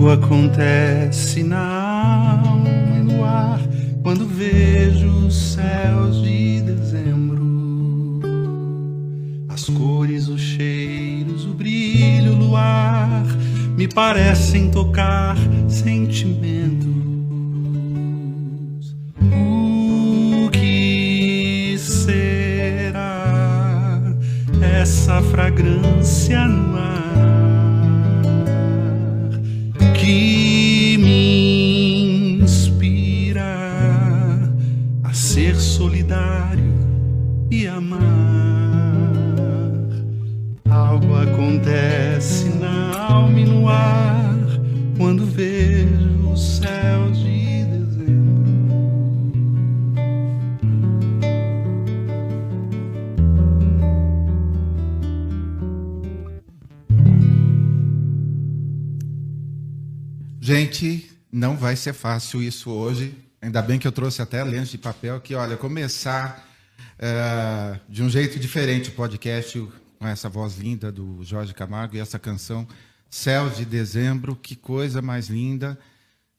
Algo acontece na alma e no ar quando vejo os céus de dezembro. As cores, os cheiros, o brilho, o luar me parecem tocar sentimentos. O que será essa fragrância no ar que vai ser fácil isso hoje. Ainda bem que eu trouxe até lenço de papel que, olha, começar eh, de um jeito diferente o podcast com essa voz linda do Jorge Camargo e essa canção Céus de Dezembro, que coisa mais linda.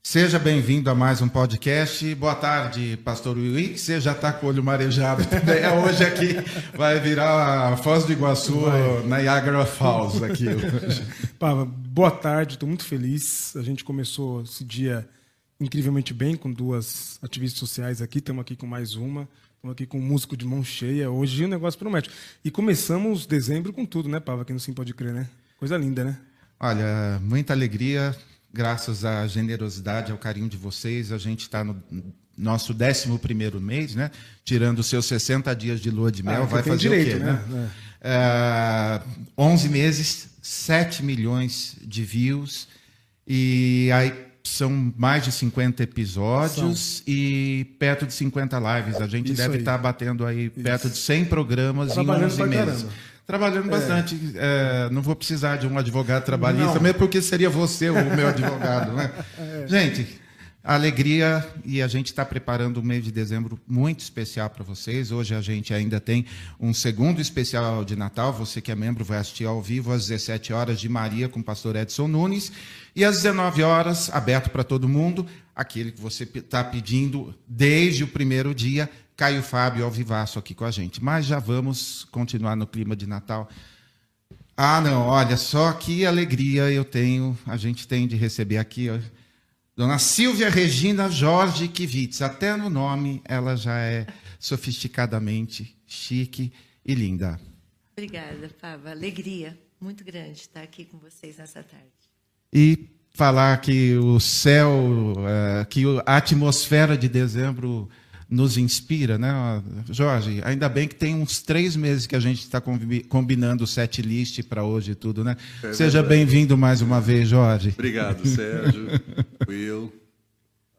Seja bem-vindo a mais um podcast. Boa tarde, Pastor Will. Você já está com o olho marejado também. É hoje aqui vai virar a Foz do Iguaçu, Niagara Falls aqui hoje. Boa tarde, estou muito feliz. A gente começou esse dia incrivelmente bem com duas ativistas sociais aqui. Estamos aqui com mais uma. Estamos aqui com um músico de mão cheia. Hoje o negócio promete. E começamos dezembro com tudo, né, Pava? Quem não Sim Pode Crer, né? Coisa linda, né? Olha, muita alegria, graças à generosidade, ao carinho de vocês. A gente está no nosso 11 primeiro mês, né? Tirando os seus 60 dias de lua de mel, Ah, vai fazer direito, o quê, né? né? É, 11 meses, 7 milhões de views e aí são mais de 50 episódios e perto de 50 lives. A gente Isso deve estar batendo aí perto de 100 programas em 11 pra meses. caramba. Trabalhando bastante. É, não vou precisar de um advogado trabalhista, Não. mesmo porque seria você o meu advogado, né? Gente, alegria e a gente está preparando um mês de dezembro muito especial para vocês. Hoje a gente ainda tem um segundo especial de Natal. Você que é membro vai assistir ao vivo às 17 horas de Maria com o pastor Edson Nunes e às 19 horas, aberto para todo mundo, aquele que você está pedindo desde o primeiro dia, Caio Fábio ao vivaço aqui com a gente. Mas já vamos continuar no clima de Natal. Ah, não, olha, só que alegria eu tenho, a gente tem de receber aqui, ó, Dona Silvia Regina Jorge Kivitz. Até no nome ela já é sofisticadamente chique e linda. Obrigada, Pava. Alegria muito grande estar aqui com vocês nessa tarde. E falar que o céu, eh, que a atmosfera de dezembro nos inspira, né? Jorge, ainda bem que tem uns três meses que a gente está combinando o set list para hoje e tudo, né? É Seja bem-vindo mais uma vez, Jorge. Obrigado, Sérgio, Will.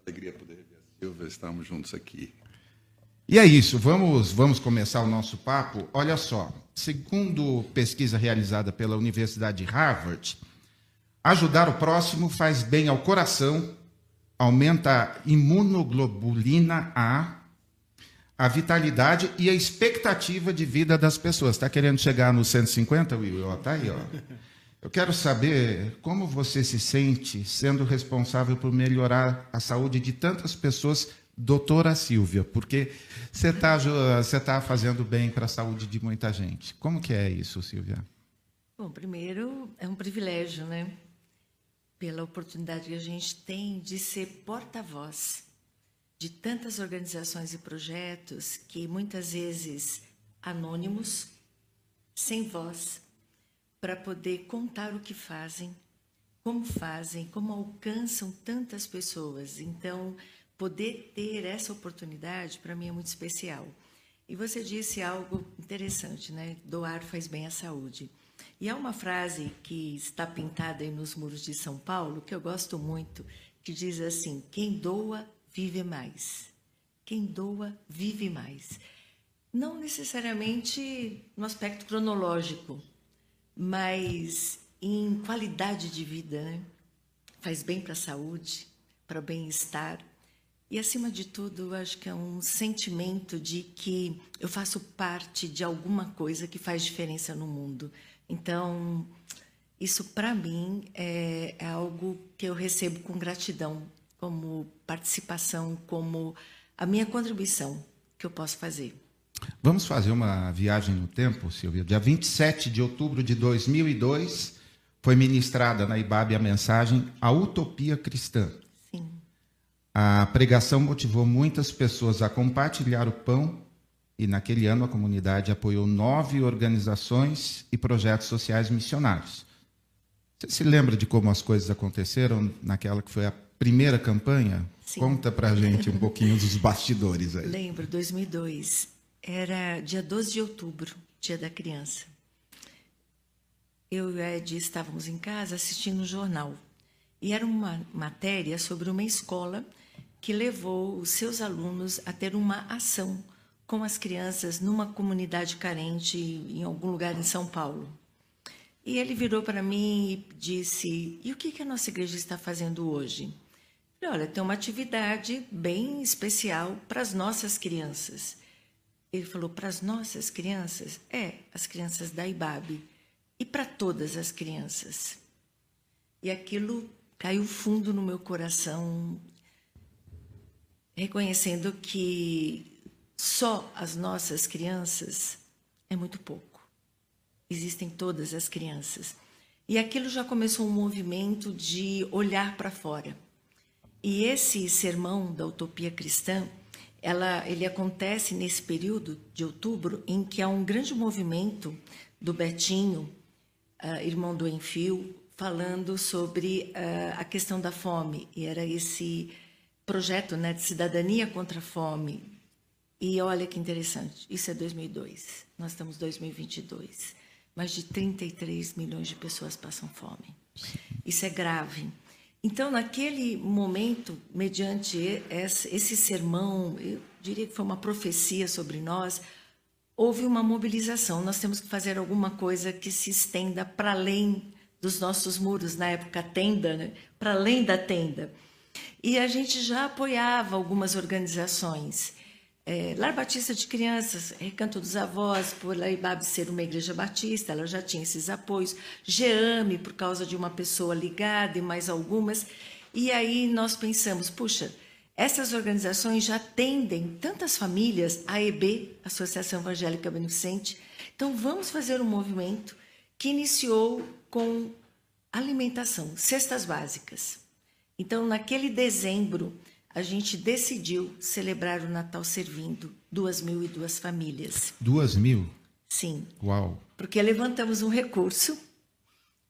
Alegria poder ver a Silvia, estamos juntos aqui. E é isso, vamos, vamos começar o nosso papo. Olha só, segundo pesquisa realizada pela Universidade de Harvard, ajudar o próximo faz bem ao coração, aumenta a imunoglobulina A, a vitalidade e a expectativa de vida das pessoas. Está querendo chegar nos 150, Will? Ó, tá aí, ó. Eu quero saber como você se sente sendo responsável por melhorar a saúde de tantas pessoas, doutora Silvia, porque você está você tá fazendo bem para a saúde de muita gente. Como que é isso, Silvia? Bom, primeiro, é um privilégio, né? Pela oportunidade que a gente tem de ser porta-voz de tantas organizações e projetos que muitas vezes anônimos, sem voz, para poder contar o que fazem, como fazem, como alcançam tantas pessoas. Então, poder ter essa oportunidade para mim é muito especial. E você disse algo interessante, né? Doar faz bem à saúde. E há uma frase que está pintada aí nos muros de São Paulo que eu gosto muito, que diz assim: quem doa vive mais. Quem doa vive mais. Não necessariamente no aspecto cronológico, mas em qualidade de vida, né? Faz bem para a saúde, para o bem-estar. E, acima de tudo, eu acho que é um sentimento de que eu faço parte de alguma coisa que faz diferença no mundo. Então, Isso, para mim, é, é algo que eu recebo com gratidão, como participação, como a minha contribuição que eu posso fazer. Vamos fazer uma viagem no tempo, Silvia. Dia 27 de outubro de 2002, foi ministrada na IBAB a mensagem A Utopia Cristã. Sim. A pregação motivou muitas pessoas a compartilhar o pão e, naquele ano, a comunidade apoiou nove organizações e projetos sociais missionários. Você se lembra de como as coisas aconteceram naquela que foi a primeira campanha? Sim. Conta pra gente um pouquinho dos bastidores aí. Lembro, 2002. Era dia 12 de outubro, dia da criança. Eu e a Edi estávamos em casa assistindo um jornal. E era uma matéria sobre uma escola que levou os seus alunos a ter uma ação com as crianças numa comunidade carente em algum lugar em São Paulo. E ele virou para mim e disse: E o que, que a nossa igreja está fazendo hoje? Olha, tem uma atividade bem especial para as nossas crianças. Ele falou: Para as nossas crianças? É, as crianças da IBAB. E para todas as crianças. E aquilo caiu fundo no meu coração, reconhecendo que só as nossas crianças é muito pouco. Existem todas as crianças. E aquilo já começou um movimento de olhar para fora. E esse sermão da utopia cristã, ela, ele acontece nesse período de outubro em que há um grande movimento do Betinho, uh, irmão do Enfio, falando sobre uh, a questão da fome. E era esse projeto né, de cidadania contra a fome. E olha que interessante, isso é 2002, nós estamos em 2022. Mais de 33 milhões de pessoas passam fome. Isso é grave. Então, naquele momento, mediante esse sermão, eu diria que foi uma profecia sobre nós, houve uma mobilização. Nós temos que fazer alguma coisa que se estenda para além dos nossos muros, na época tenda, né? para além da tenda. E a gente já apoiava algumas organizações. É, Lar Batista de Crianças, Recanto dos Avós, por Laibab ser uma igreja batista, ela já tinha esses apoios. Geame, por causa de uma pessoa ligada e mais algumas. E aí nós pensamos, puxa, essas organizações já atendem tantas famílias, a EB, Associação Evangélica Beneficente. Então vamos fazer um movimento que iniciou com alimentação, cestas básicas. Então, naquele dezembro, a gente decidiu celebrar o Natal servindo duas mil e duas famílias. Duas mil? Sim. Uau! Porque levantamos um recurso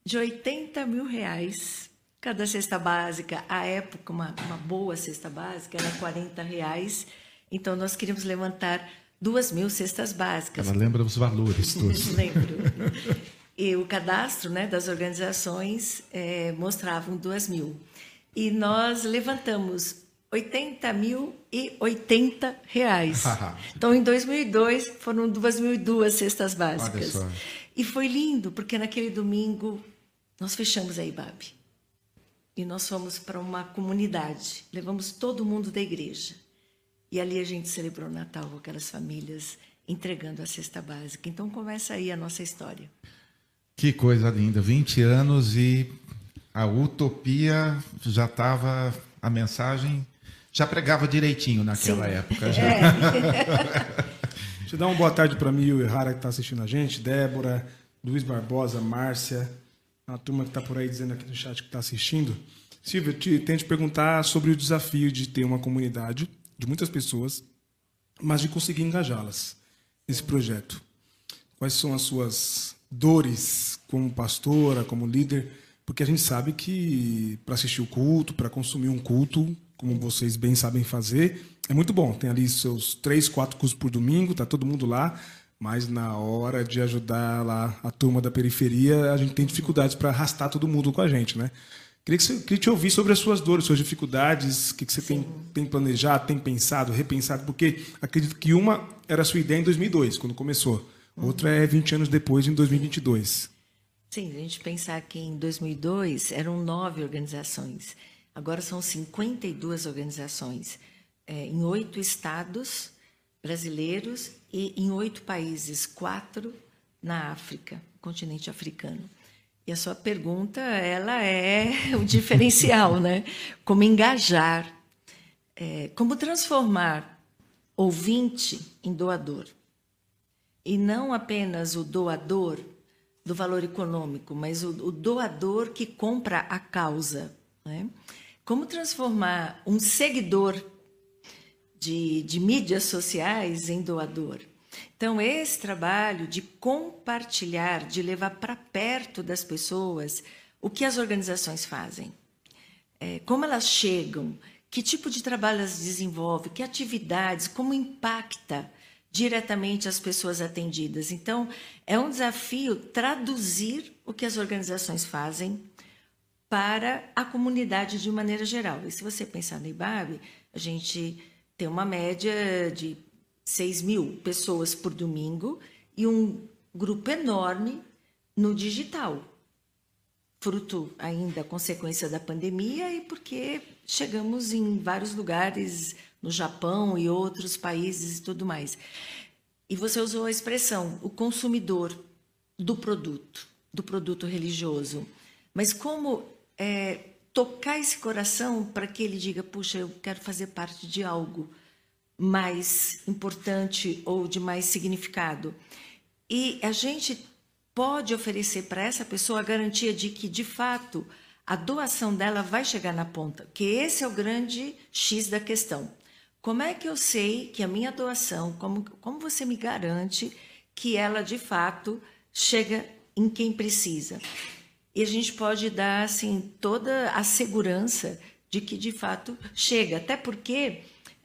de 80 mil reais cada cesta básica. À época, uma, uma boa cesta básica era 40 reais. Então, nós queríamos levantar duas mil cestas básicas. Ela lembra os valores todos. Lembro. E o cadastro né, das organizações é, mostravam duas mil. E nós levantamos 80 mil e 80 reais. então, em 2002, foram 2.002 cestas básicas. E foi lindo, porque naquele domingo nós fechamos a IBAB. E nós fomos para uma comunidade. Levamos todo mundo da igreja. E ali a gente celebrou o Natal com aquelas famílias entregando a cesta básica. Então, começa aí a nossa história. Que coisa linda. 20 anos e a utopia já estava. A mensagem já pregava direitinho naquela Sim. época. Já. É. Deixa eu dar uma boa tarde para mim e o Errara que está assistindo a gente, Débora, Luiz Barbosa, Márcia, a turma que está por aí dizendo aqui no chat que está assistindo. Silvio, eu te, tenho te perguntar sobre o desafio de ter uma comunidade de muitas pessoas, mas de conseguir engajá-las nesse projeto. Quais são as suas dores como pastora, como líder? Porque a gente sabe que para assistir o culto, para consumir um culto, como vocês bem sabem fazer, é muito bom. Tem ali seus três, quatro cursos por domingo, tá todo mundo lá. Mas na hora de ajudar lá a turma da periferia, a gente tem dificuldades para arrastar todo mundo com a gente, né? Queria, que você, queria te ouvir sobre as suas dores, suas dificuldades, o que, que você tem, tem planejado, tem pensado, repensado, porque acredito que uma era a sua ideia em 2002, quando começou. Outra é 20 anos depois, em 2022. Sim, a gente pensar que em 2002 eram nove organizações. Agora são 52 organizações é, em oito estados brasileiros e em oito países, quatro na África, continente africano. E a sua pergunta, ela é o diferencial, né? Como engajar, é, como transformar ouvinte em doador. E não apenas o doador do valor econômico, mas o, o doador que compra a causa. Né? Como transformar um seguidor de, de mídias sociais em doador? Então, esse trabalho de compartilhar, de levar para perto das pessoas o que as organizações fazem, é, como elas chegam, que tipo de trabalho elas desenvolvem, que atividades, como impacta diretamente as pessoas atendidas. Então, é um desafio traduzir o que as organizações fazem para a comunidade de maneira geral. E se você pensar no IBAB, a gente tem uma média de 6 mil pessoas por domingo e um grupo enorme no digital, fruto ainda consequência da pandemia e porque chegamos em vários lugares no Japão e outros países e tudo mais. E você usou a expressão o consumidor do produto, do produto religioso. Mas como é, tocar esse coração para que ele diga, puxa, eu quero fazer parte de algo mais importante ou de mais significado. E a gente pode oferecer para essa pessoa a garantia de que, de fato, a doação dela vai chegar na ponta, que esse é o grande X da questão. Como é que eu sei que a minha doação, como, como você me garante que ela, de fato, chega em quem precisa? E a gente pode dar, assim, toda a segurança de que, de fato, chega. Até porque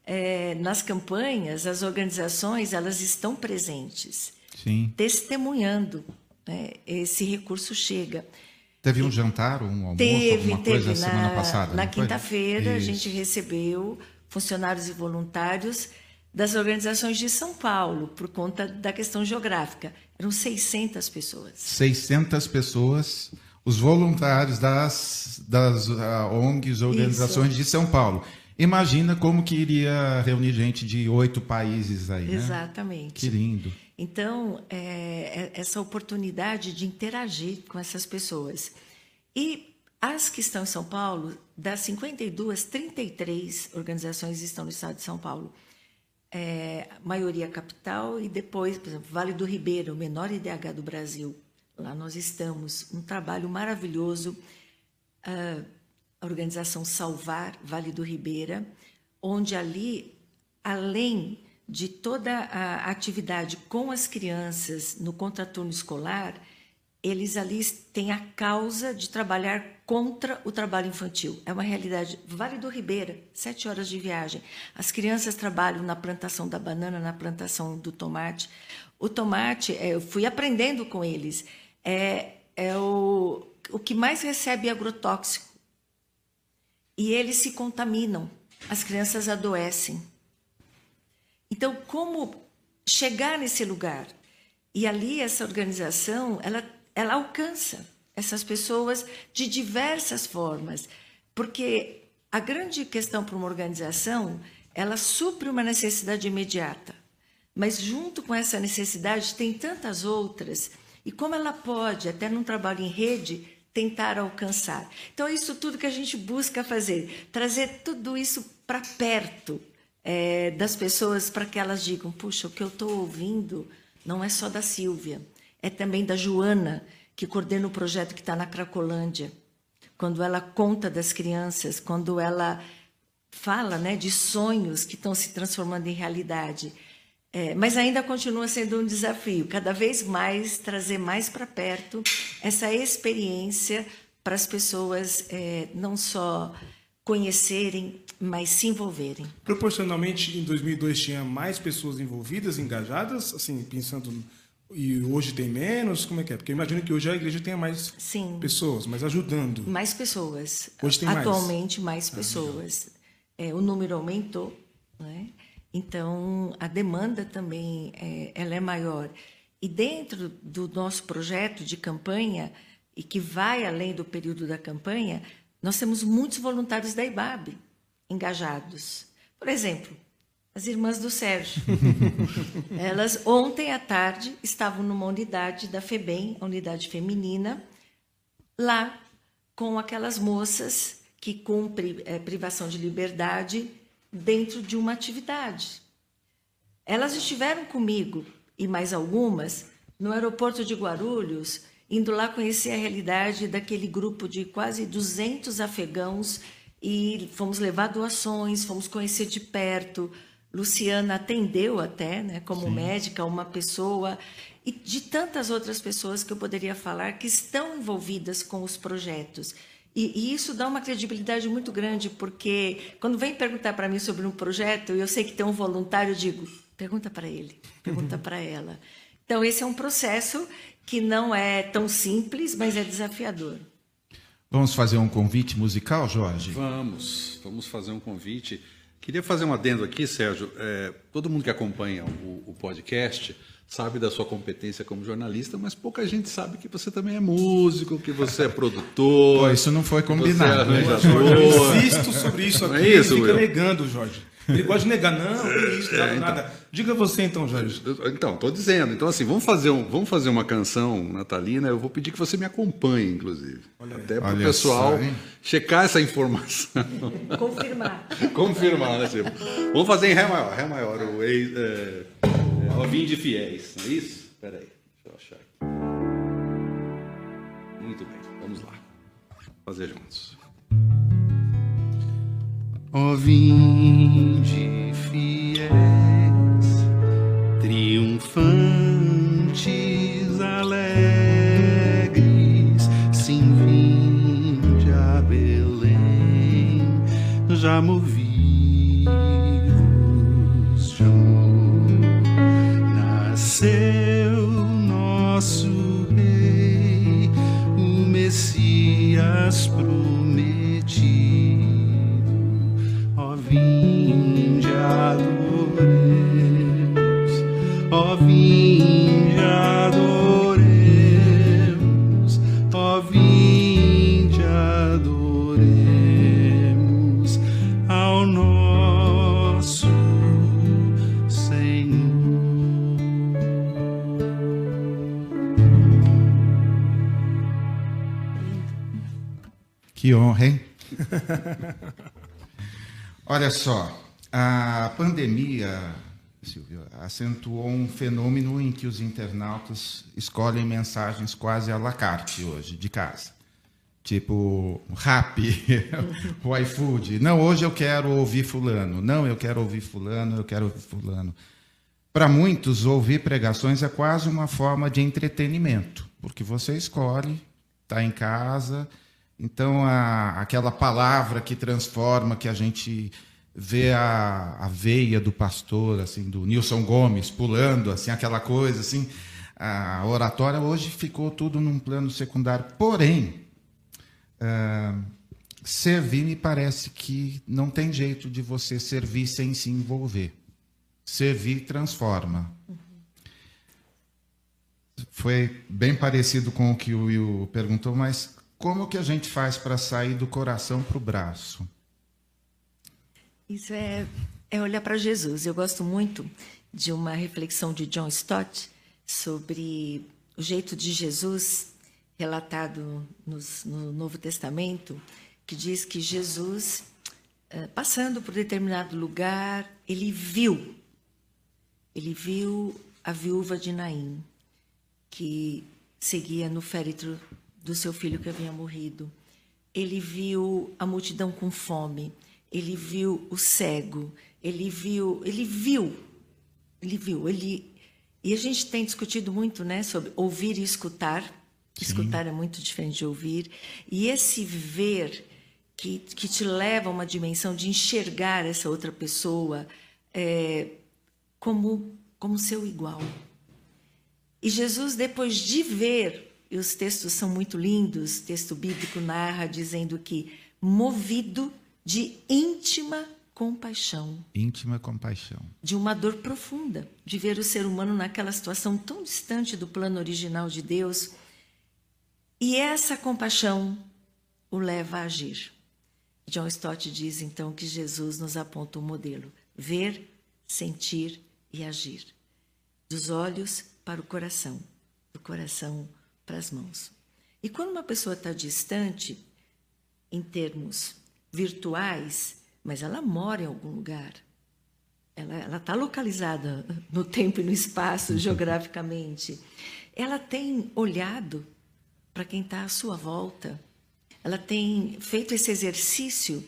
é, nas campanhas, as organizações elas estão presentes, Sim. testemunhando. Né? Esse recurso chega. Teve um jantar, um almoço, teve, alguma teve. coisa na, semana passada? Na quinta-feira, a gente recebeu funcionários e voluntários das organizações de São Paulo, por conta da questão geográfica. Eram 600 pessoas. 600 pessoas, os voluntários das, das ah, ONGs, organizações de São Paulo. Imagina como que iria reunir gente de oito países aí, né? Exatamente. Que lindo. Então, é, é essa oportunidade de interagir com essas pessoas. E as que estão em São Paulo, das 52, 33 organizações estão no estado de São Paulo. É, maioria capital e depois, por exemplo, Vale do Ribeiro, o menor IDH do Brasil. Lá nós estamos, um trabalho maravilhoso. ah, a organização Salvar Vale do Ribeira, onde ali, além de toda a atividade com as crianças no contraturno escolar, eles ali têm a causa de trabalhar contra o trabalho infantil. É uma realidade. Vale do Ribeira, sete horas de viagem. As crianças trabalham na plantação da banana, na plantação do tomate. O tomate, é, eu fui aprendendo com eles, é, é o, o que mais recebe agrotóxico e eles se contaminam, as crianças adoecem. Então, como chegar nesse lugar? E ali essa organização, ela, ela alcança essas pessoas de diversas formas, porque a grande questão para uma organização, ela supre uma necessidade imediata, mas junto com essa necessidade tem tantas outras, e como ela pode, até num trabalho em rede, tentar alcançar. Então, é isso tudo que a gente busca fazer, trazer tudo isso para perto é, das pessoas, para que elas digam: puxa, o que eu estou ouvindo não é só da Silvia, é também da Joana, que coordena o projeto que está na Cracolândia. Quando ela conta das crianças, quando ela fala né, de sonhos que estão se transformando em realidade. É, mas ainda continua sendo um desafio, cada vez mais trazer mais para perto essa experiência para as pessoas é, não só conhecerem, mas se envolverem. Proporcionalmente, em 2002 tinha mais pessoas envolvidas, engajadas, assim, pensando e hoje tem menos, como é que é? Porque eu imagino que hoje a igreja tenha mais Sim. pessoas, mas ajudando. Mais pessoas. Hoje tem mais? Atualmente, mais pessoas. É, o número aumentou, né? Então a demanda também é, ela é maior. E dentro do nosso projeto de campanha, e que vai além do período da campanha, nós temos muitos voluntários da IBAB engajados. Por exemplo, as irmãs do Sérgio. Elas, ontem à tarde, estavam numa unidade da FEBEM, a unidade feminina, lá com aquelas moças que cumprem é, privação de liberdade dentro de uma atividade. Elas estiveram comigo e mais algumas no aeroporto de Guarulhos, indo lá conhecer a realidade daquele grupo de quase 200 afegãos e fomos levar doações, fomos conhecer de perto. Luciana atendeu até, né, como Sim. médica, uma pessoa e de tantas outras pessoas que eu poderia falar que estão envolvidas com os projetos. E, e isso dá uma credibilidade muito grande, porque quando vem perguntar para mim sobre um projeto, eu sei que tem um voluntário, eu digo, pergunta para ele, pergunta para ela. Então, esse é um processo que não é tão simples, mas é desafiador. Vamos fazer um convite musical, Jorge? Vamos, vamos fazer um convite. Queria fazer um adendo aqui, Sérgio. É, todo mundo que acompanha o, o, podcast sabe da sua competência como jornalista, mas pouca gente sabe que você também é músico, que você é produtor. Pô, isso não foi combinado. Você é né? Eu insisto sobre isso aqui. Não é isso, fica negando, Jorge. Ele gosta de negar, não, é isso, nada, é, então, nada. Diga você então, Jorge. Então, estou dizendo. Então, assim, vamos fazer, um, vamos fazer uma canção natalina. Eu vou pedir que você me acompanhe, inclusive. Olha Até para o pessoal só, checar essa informação. Confirmar. Confirmar, né, tipo, Vamos fazer em Ré maior. Ré maior, o ex, é, é, de Fiéis, não é isso? Espera aí, deixa eu achar aqui. Muito bem, vamos lá. Fazer juntos. Ó vinde fiéis, triunfantes, alegres, sim, vinde a Belém, já movidos Que honra, hein? Olha só, a pandemia, Silvio, acentuou um fenômeno em que os internautas escolhem mensagens quase à la carte hoje, de casa. Tipo, rap, o iFood. Não, hoje eu quero ouvir fulano. Não, eu quero ouvir fulano, eu quero ouvir fulano. Para muitos, ouvir pregações é quase uma forma de entretenimento, porque você escolhe, está em casa então, a, aquela palavra que transforma, que a gente vê a, a veia do pastor, assim, do Nilson Gomes pulando, assim, aquela coisa, assim, a oratória hoje ficou tudo num plano secundário. Porém, uh, servir me parece que não tem jeito de você servir sem se envolver. Servir transforma. Foi bem parecido com o que o Will perguntou, mas como que a gente faz para sair do coração para o braço? Isso é, é olhar para Jesus. Eu gosto muito de uma reflexão de John Stott sobre o jeito de Jesus relatado nos, no Novo Testamento, que diz que Jesus, eh, passando por determinado lugar, ele viu, ele viu a viúva de Naim, que seguia no féretro do seu filho que havia morrido. Ele viu a multidão com fome, ele viu o cego, ele viu, ele viu, ele viu, ele e a gente tem discutido muito, né, sobre ouvir e escutar. Sim. Escutar é muito diferente de ouvir. E esse ver que, que te leva a uma dimensão de enxergar essa outra pessoa é, como, como seu igual. E Jesus, depois de ver e os textos são muito lindos. O texto bíblico narra dizendo que movido de íntima compaixão. Íntima compaixão. De uma dor profunda, de ver o ser humano naquela situação tão distante do plano original de Deus. E essa compaixão o leva a agir. John Stott diz então que Jesus nos aponta um modelo: ver, sentir e agir. Dos olhos para o coração, do coração para as mãos. E quando uma pessoa está distante, em termos virtuais, mas ela mora em algum lugar, ela está localizada no tempo e no espaço, geograficamente, ela tem olhado para quem está à sua volta, ela tem feito esse exercício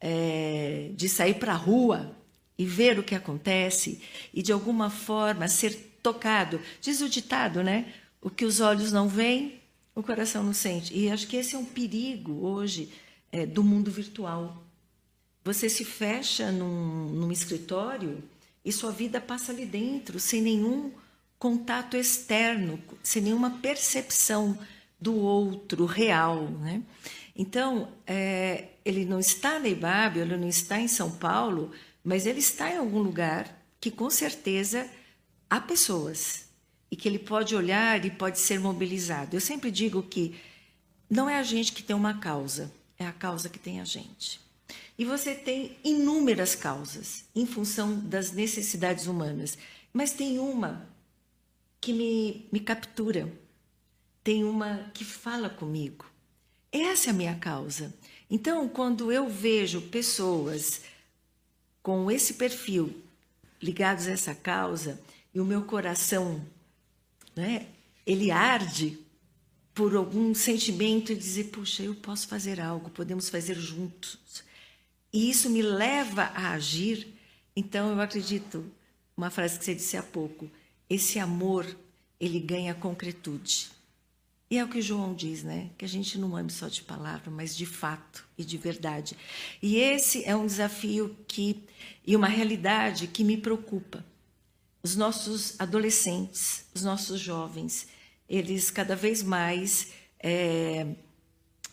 é, de sair para a rua e ver o que acontece e de alguma forma ser tocado. Diz o ditado, né? O que os olhos não veem, o coração não sente. E acho que esse é um perigo hoje é, do mundo virtual. Você se fecha num, num escritório e sua vida passa ali dentro, sem nenhum contato externo, sem nenhuma percepção do outro real. Né? Então, é, ele não está na IBAB, ele não está em São Paulo, mas ele está em algum lugar que com certeza há pessoas e que ele pode olhar e pode ser mobilizado. Eu sempre digo que não é a gente que tem uma causa, é a causa que tem a gente. E você tem inúmeras causas em função das necessidades humanas, mas tem uma que me, me captura, tem uma que fala comigo. Essa é a minha causa. Então, quando eu vejo pessoas com esse perfil ligados a essa causa e o meu coração, né, ele arde por algum sentimento e dizer, puxa, eu posso fazer algo, podemos fazer juntos. E isso me leva a agir. Então eu acredito, uma frase que você disse há pouco, esse amor, ele ganha concretude. E é o que João diz, né? Que a gente não ame só de palavra, mas de fato e de verdade. E esse é um desafio que e uma realidade que me preocupa. Os nossos adolescentes, os nossos jovens, eles cada vez mais é,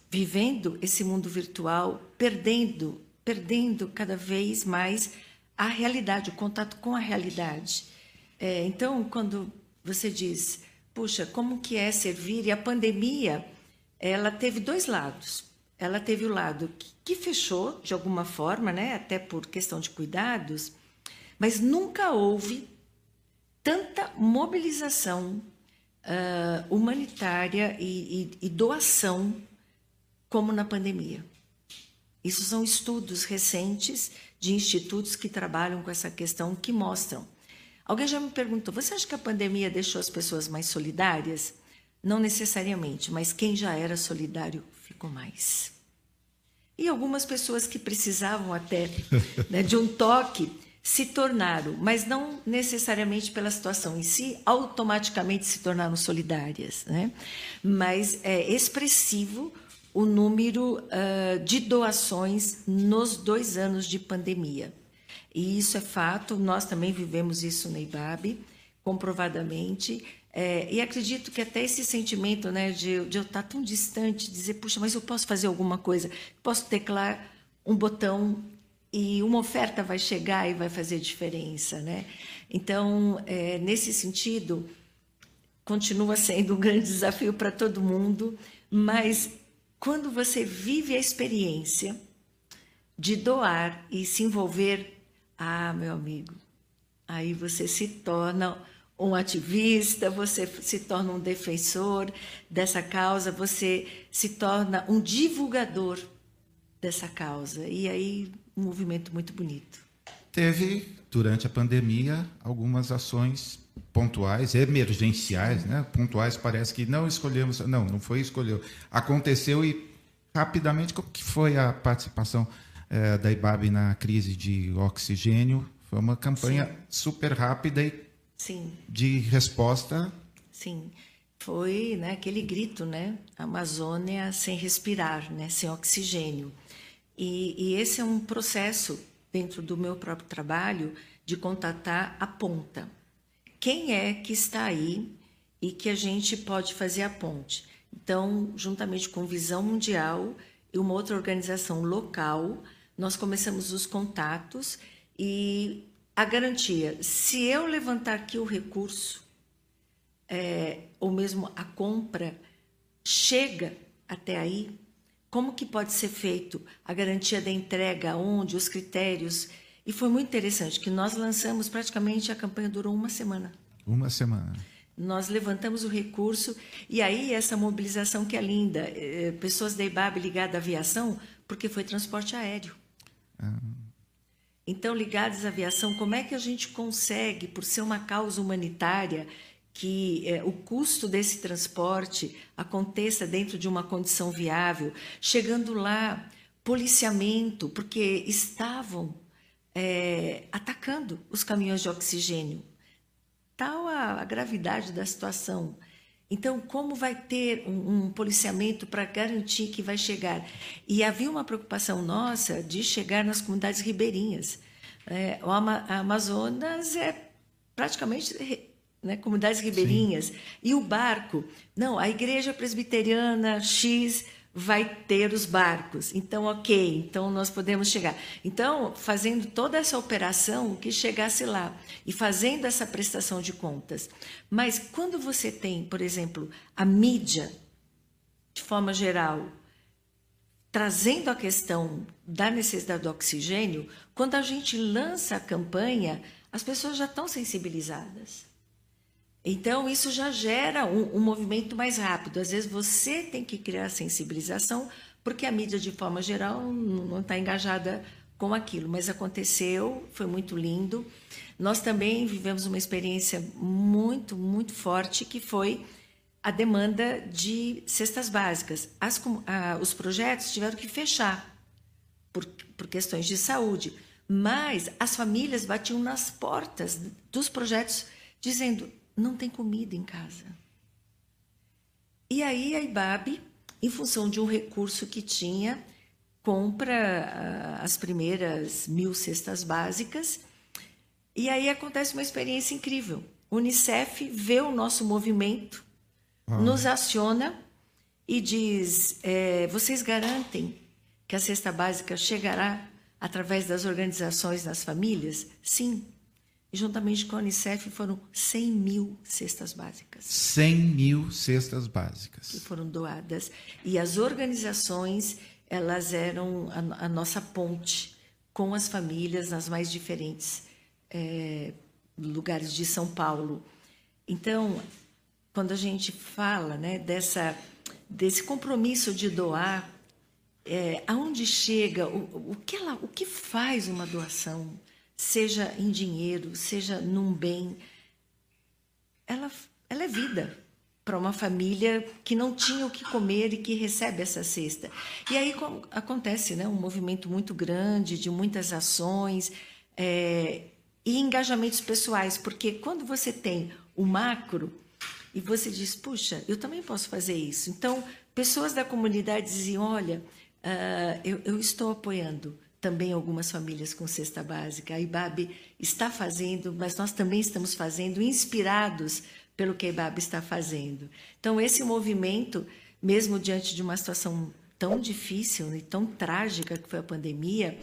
vivendo esse mundo virtual, perdendo, perdendo cada vez mais a realidade, o contato com a realidade. É, então, quando você diz puxa, como que é servir? E a pandemia, ela teve dois lados. Ela teve o lado que, que fechou de alguma forma, né, até por questão de cuidados, mas nunca houve tanta mobilização uh, humanitária e, e, e doação como na pandemia. Isso são estudos recentes de institutos que trabalham com essa questão que mostram Alguém já me perguntou: você acha que a pandemia deixou as pessoas mais solidárias? Não necessariamente, mas quem já era solidário ficou mais. E algumas pessoas que precisavam até né, de um toque se tornaram, mas não necessariamente pela situação em si, automaticamente se tornaram solidárias. Né? Mas é expressivo o número uh, de doações nos dois anos de pandemia. E isso é fato, nós também vivemos isso na IBAB, comprovadamente. É, e acredito que até esse sentimento né, de, de eu estar tão distante, dizer, puxa, mas eu posso fazer alguma coisa, posso teclar um botão e uma oferta vai chegar e vai fazer diferença. Né? Então, é, nesse sentido, continua sendo um grande desafio para todo mundo, mas quando você vive a experiência de doar e se envolver ah, meu amigo, aí você se torna um ativista, você se torna um defensor dessa causa, você se torna um divulgador dessa causa. E aí, um movimento muito bonito. Teve, durante a pandemia, algumas ações pontuais, emergenciais, né? Pontuais parece que não escolhemos, não, não foi escolheu. Aconteceu e rapidamente como que foi a participação é, da IBAB na crise de oxigênio. Foi uma campanha Sim. super rápida e Sim. de resposta. Sim, foi né, aquele grito, né? Amazônia sem respirar, né, sem oxigênio. E, e esse é um processo dentro do meu próprio trabalho de contatar a ponta. Quem é que está aí e que a gente pode fazer a ponte? Então, juntamente com Visão Mundial e uma outra organização local, nós começamos os contatos e a garantia, se eu levantar aqui o recurso, é, ou mesmo a compra, chega até aí, como que pode ser feito a garantia da entrega, onde, os critérios. E foi muito interessante que nós lançamos praticamente a campanha durou uma semana. Uma semana. nós levantamos o recurso e aí essa mobilização que é linda, eh, pessoas da IBAB ligadas à aviação, porque foi transporte aéreo. Então, ligados à aviação, como é que a gente consegue, por ser uma causa humanitária, que eh, o custo desse transporte aconteça dentro de uma condição viável, chegando lá, policiamento, porque estavam eh, atacando os caminhões de oxigênio tal a, a gravidade da situação. Então, como vai ter um, um policiamento para garantir que vai chegar? E havia uma preocupação nossa de chegar nas comunidades ribeirinhas. É, o Ama Amazonas é praticamente né, comunidades ribeirinhas. Sim. E o barco, não, a igreja presbiteriana X vai ter os barcos. Então, ok, então nós podemos chegar. Então, fazendo toda essa operação, que chegasse lá e fazendo essa prestação de contas. Mas quando você tem, por exemplo, a mídia, de forma geral, trazendo a questão da necessidade do oxigênio, quando a gente lança a campanha, as pessoas já estão sensibilizadas. Então, isso já gera um, um, movimento mais rápido. Às vezes, você tem que criar sensibilização, porque a mídia, de forma geral, não está engajada com aquilo. Mas aconteceu, foi muito lindo. Nós também vivemos uma experiência muito, muito forte, que foi a demanda de cestas básicas. As, a, os projetos tiveram que fechar por, por questões de saúde, mas as famílias batiam nas portas dos projetos dizendo: não tem comida em casa. E aí a IBAB, em função de um recurso que tinha, compra ah, as primeiras mil cestas básicas. E aí acontece uma experiência incrível. O Unicef vê o nosso movimento, ah. nos aciona e diz: é, vocês garantem que a cesta básica chegará através das organizações nas famílias? Sim. E juntamente com a Unicef foram 100 mil cestas básicas. 100 mil cestas básicas. Que foram doadas. E as organizações, elas eram a, a nossa ponte com as famílias nas mais diferentes é, lugares de São Paulo. Então, quando a gente fala né, dessa, desse compromisso de doar, é, aonde chega, o, o, que ela, o que faz uma doação? Seja em dinheiro, seja num bem, ela, ela é vida para uma família que não tinha o que comer e que recebe essa cesta. E aí acontece né, um movimento muito grande de muitas ações é, e engajamentos pessoais, porque quando você tem o macro e você diz, puxa, eu também posso fazer isso. Então, pessoas da comunidade diziam, olha, uh, eu, eu estou apoiando também algumas famílias com cesta básica. A IBAB está fazendo, mas nós também estamos fazendo, inspirados pelo que a IBAB está fazendo. Então, esse movimento, mesmo diante de uma situação tão difícil e tão trágica que foi a pandemia,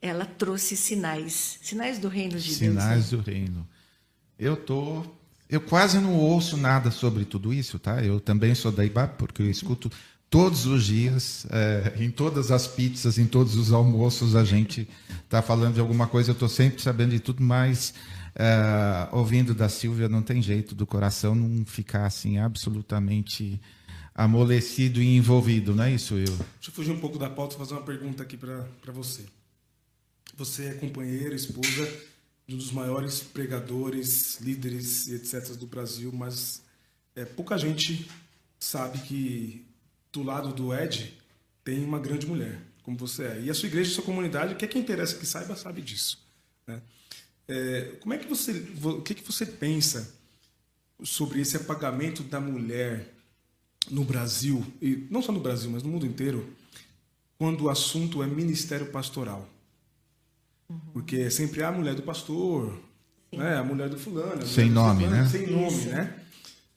ela trouxe sinais, sinais do reino de sinais Deus. Sinais né? do reino. Eu tô, eu quase não ouço nada sobre tudo isso, tá? Eu também sou da IBAB porque eu escuto todos os dias, é, em todas as pizzas, em todos os almoços, a gente está falando de alguma coisa. Eu estou sempre sabendo de tudo, mas é, ouvindo da Silvia não tem jeito do coração não ficar assim absolutamente amolecido e envolvido, não é isso, eu? Deixa eu fugir um pouco da pauta e fazer uma pergunta aqui para você. Você é companheira, esposa de um dos maiores pregadores, líderes e etc. do Brasil, mas é, pouca gente sabe que do lado do Ed, tem uma grande mulher, como você é. E a sua igreja, a sua comunidade, que é quem interessa que saiba, sabe disso. Né? É, como é que você, o que, que você pensa sobre esse apagamento da mulher no Brasil, e não só no Brasil, mas no mundo inteiro, quando o assunto é ministério pastoral? Uhum. Porque é sempre a mulher do pastor, né? a mulher do fulano. Sem nome, fulano, né? Sem nome, né?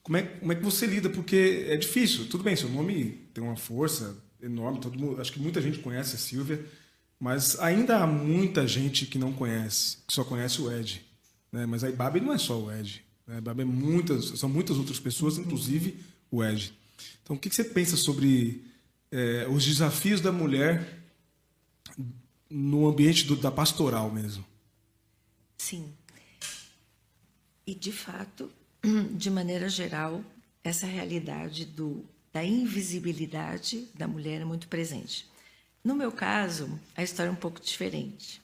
Como é, como é que você lida? Porque é difícil. Tudo bem, seu nome tem uma força enorme. Todo mundo, acho que muita gente conhece a Silvia, mas ainda há muita gente que não conhece, que só conhece o Ed. Né? Mas a Ibabe não é só o Ed. Né? A Ibabe é muitas, são muitas outras pessoas, inclusive o Ed. Então, o que você pensa sobre é, os desafios da mulher no ambiente do, da pastoral mesmo? Sim. E, de fato, de maneira geral, essa realidade do, da invisibilidade da mulher é muito presente. No meu caso, a história é um pouco diferente,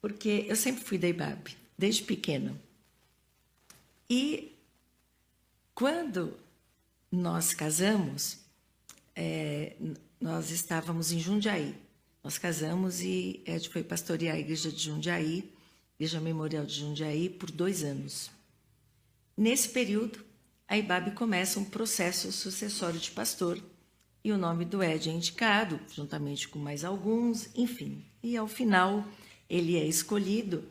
porque eu sempre fui da IBAB, desde pequena. E quando nós casamos, é, nós estávamos em Jundiaí. Nós casamos e Ed foi pastorear a igreja de Jundiaí, Igreja Memorial de Jundiaí, por dois anos. Nesse período, a IBAB começa um processo sucessório de pastor e o nome do Ed é indicado, juntamente com mais alguns, enfim. E ao final, ele é escolhido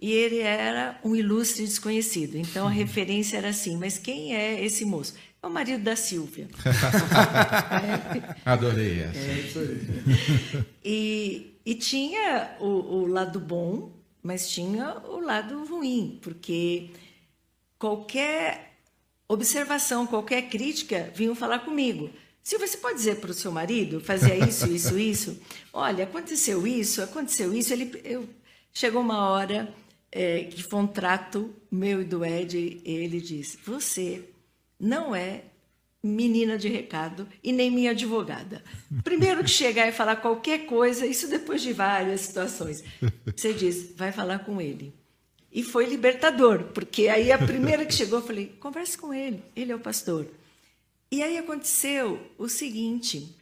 e ele era um ilustre desconhecido. Então a referência era assim: mas quem é esse moço? É o marido da Silvia. Adorei essa. É. E, e tinha o, o lado bom, mas tinha o lado ruim, porque qualquer observação, qualquer crítica, vinham falar comigo. Silvia, você pode dizer para o seu marido, fazia isso, isso, isso? Olha, aconteceu isso, aconteceu isso. Ele, eu, chegou uma hora é, que foi um trato meu e do Ed, ele disse: Você não é menina de recado e nem minha advogada. Primeiro que chegar e falar qualquer coisa, isso depois de várias situações, você diz: vai falar com ele. E foi libertador, porque aí a primeira que chegou, eu falei: converse com ele, ele é o pastor. E aí aconteceu o seguinte: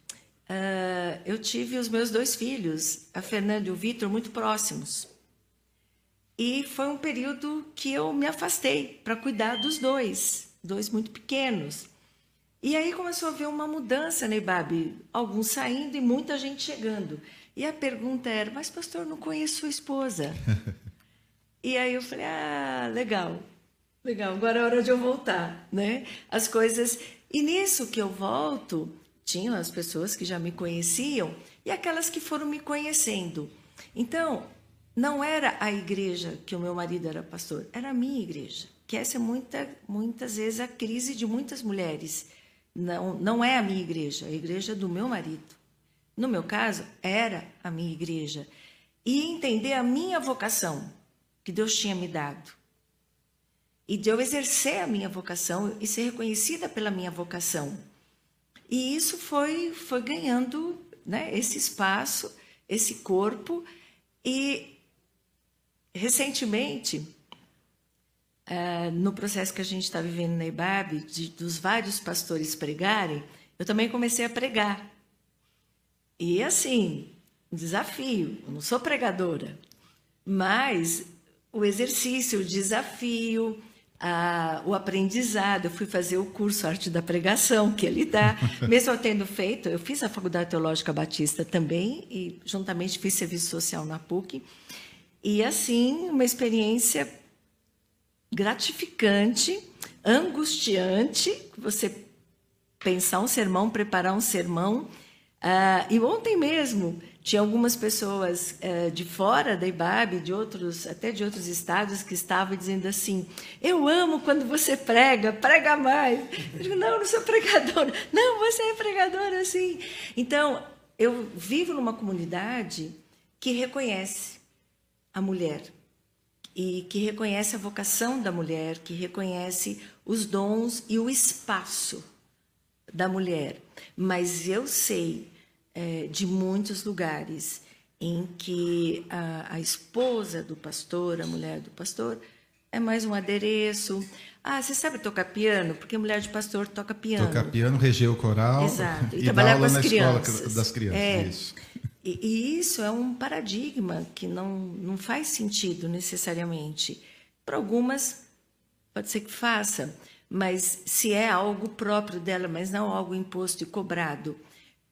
uh, eu tive os meus dois filhos, a Fernanda e o Vitor, muito próximos. E foi um período que eu me afastei para cuidar dos dois, dois muito pequenos. E aí começou a haver uma mudança na IBAB, alguns saindo e muita gente chegando. E a pergunta era: Mas, pastor, não conheço sua esposa. e aí eu falei: Ah, legal, legal, agora é hora de eu voltar. Né? As coisas e nisso que eu volto, tinham as pessoas que já me conheciam e aquelas que foram me conhecendo. Então, não era a igreja que o meu marido era pastor, era a minha igreja. Que essa é muita, muitas vezes a crise de muitas mulheres. Não, não é a minha igreja, é a igreja do meu marido. No meu caso, era a minha igreja. E entender a minha vocação que Deus tinha me dado e de eu exercer a minha vocação e ser reconhecida pela minha vocação. E isso foi, foi ganhando né, esse espaço, esse corpo. E recentemente, uh, no processo que a gente está vivendo na IBAB, de, dos vários pastores pregarem, eu também comecei a pregar. E assim, desafio. Eu não sou pregadora, mas o exercício, o desafio, a, o aprendizado. Eu fui fazer o curso Arte da Pregação, que ele dá. Mesmo eu tendo feito, eu fiz a Faculdade Teológica Batista também, e juntamente fiz serviço social na PUC. E, assim, uma experiência gratificante, angustiante, você pensar um sermão, preparar um sermão. Uh, e ontem mesmo tinha algumas pessoas uh, de fora da IBAB, de outros, até de outros estados, que estavam dizendo assim: Eu amo quando você prega, prega mais. Eu digo: Não, não sou pregadora. Não, você é pregadora, sim. Então, eu vivo numa comunidade que reconhece a mulher e que reconhece a vocação da mulher, que reconhece os dons e o espaço da mulher. Mas eu sei é, de muitos lugares em que a, a, esposa do pastor, a mulher do pastor, é mais um adereço. Ah, você sabe tocar piano? Porque a mulher de pastor toca piano. Toca piano, reger o coral. Exato. E, e trabalhar com as crianças. das crianças. É. Isso. E, e, isso é um paradigma que não, não faz sentido necessariamente. Para algumas, pode ser que faça, mas se é algo próprio dela, mas não algo imposto e cobrado.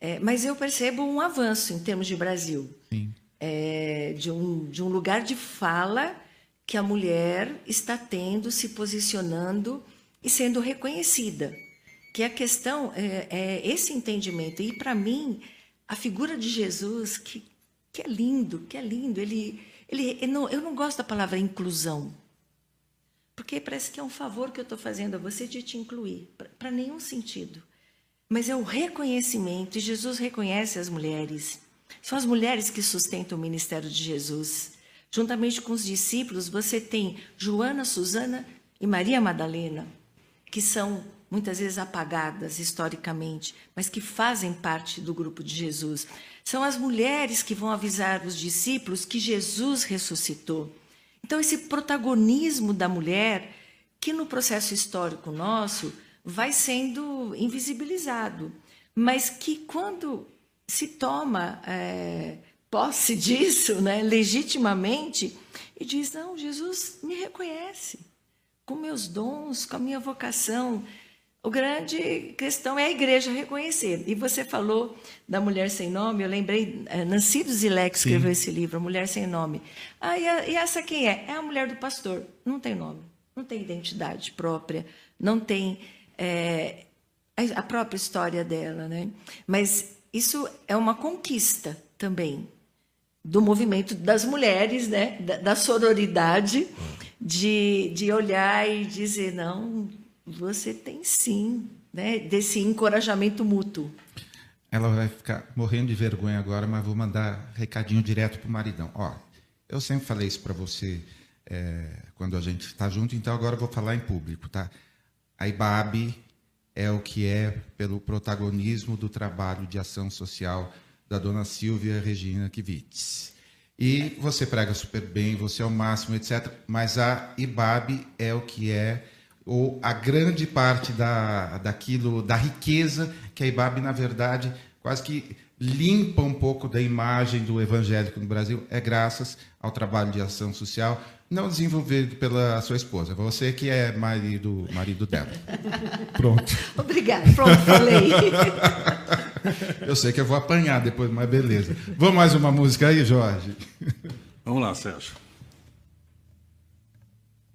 É, mas eu percebo um avanço em termos de Brasil. É, de, um, de um lugar de fala que a mulher está tendo, se posicionando e sendo reconhecida. Que a questão é, é esse entendimento. E, para mim, a figura de Jesus, que, que é lindo, que é lindo, ele, ele, ele não, eu não gosto da palavra inclusão. Porque parece que é um favor que eu estou fazendo a você de te incluir, para nenhum sentido. Mas é o reconhecimento, e Jesus reconhece as mulheres. São as mulheres que sustentam o ministério de Jesus. Juntamente com os discípulos, você tem Joana, Susana e Maria Madalena. que são muitas vezes apagadas historicamente, mas que fazem parte do grupo de Jesus. São as mulheres que vão avisar os discípulos que Jesus ressuscitou. Então, esse protagonismo da mulher, que no processo histórico nosso vai sendo invisibilizado, mas que quando se toma é, posse disso, né, legitimamente, e diz: Não, Jesus me reconhece com meus dons, com a minha vocação. O grande questão é a igreja reconhecer. E você falou da Mulher Sem Nome, eu lembrei, é, Nancy Zilek escreveu Sim. esse livro, Mulher Sem Nome. Ah, e, a, e essa quem é? É a mulher do pastor. Não tem nome, não tem identidade própria, não tem é, a própria história dela. Né? Mas isso é uma conquista também do movimento das mulheres, né? da, da sororidade, de, de olhar e dizer, não você tem sim, né, desse encorajamento mútuo. Ela vai ficar morrendo de vergonha agora, mas vou mandar recadinho direto para o maridão. Ó, eu sempre falei isso para você é, quando a gente está junto, então agora eu vou falar em público, tá? A IBAB é o que é pelo protagonismo do trabalho de ação social da dona Silvia Regina Kivitz. E você prega super bem, você é o máximo, etc. Mas a IBAB é o que é ou a grande parte da, daquilo, da riqueza que a IBAB, na verdade, quase que limpa um pouco da imagem do evangélico no Brasil, é graças ao trabalho de ação social, não desenvolvido pela sua esposa, você que é marido, marido dela. Pronto. Obrigada, pronto, falei. Eu sei que eu vou apanhar depois, mas beleza. Vamos mais uma música aí, Jorge? Vamos lá, Sérgio.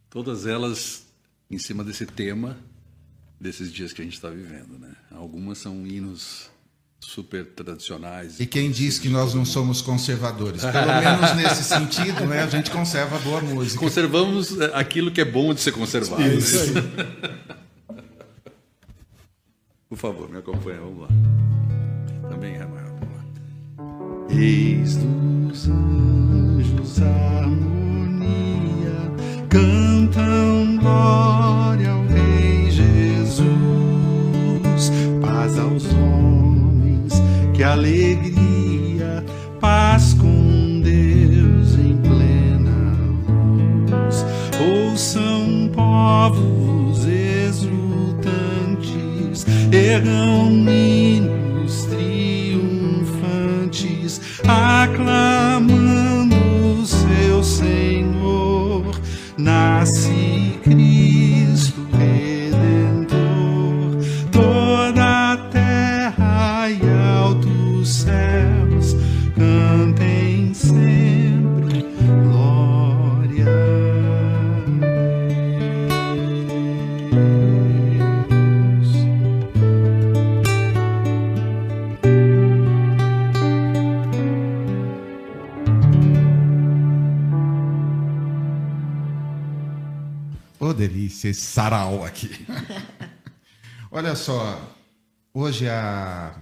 Todas elas em cima desse tema desses dias que a gente está vivendo, né? Algumas são hinos super tradicionais. E quem diz que nós não somos conservadores? Pelo menos nesse sentido, né? A gente conserva boa música. Conservamos é, aquilo que é bom de ser conservado. Isso aí. Por favor, me acompanha, vamos lá. Também é maior, vamos lá. Eis dos anjos harmonia, cantam glória aos homens, que alegria, paz com Deus em plena luz. Ouçam povos exultantes, erram hinos triunfantes, aclamando Esse sarau aqui. Olha só, hoje a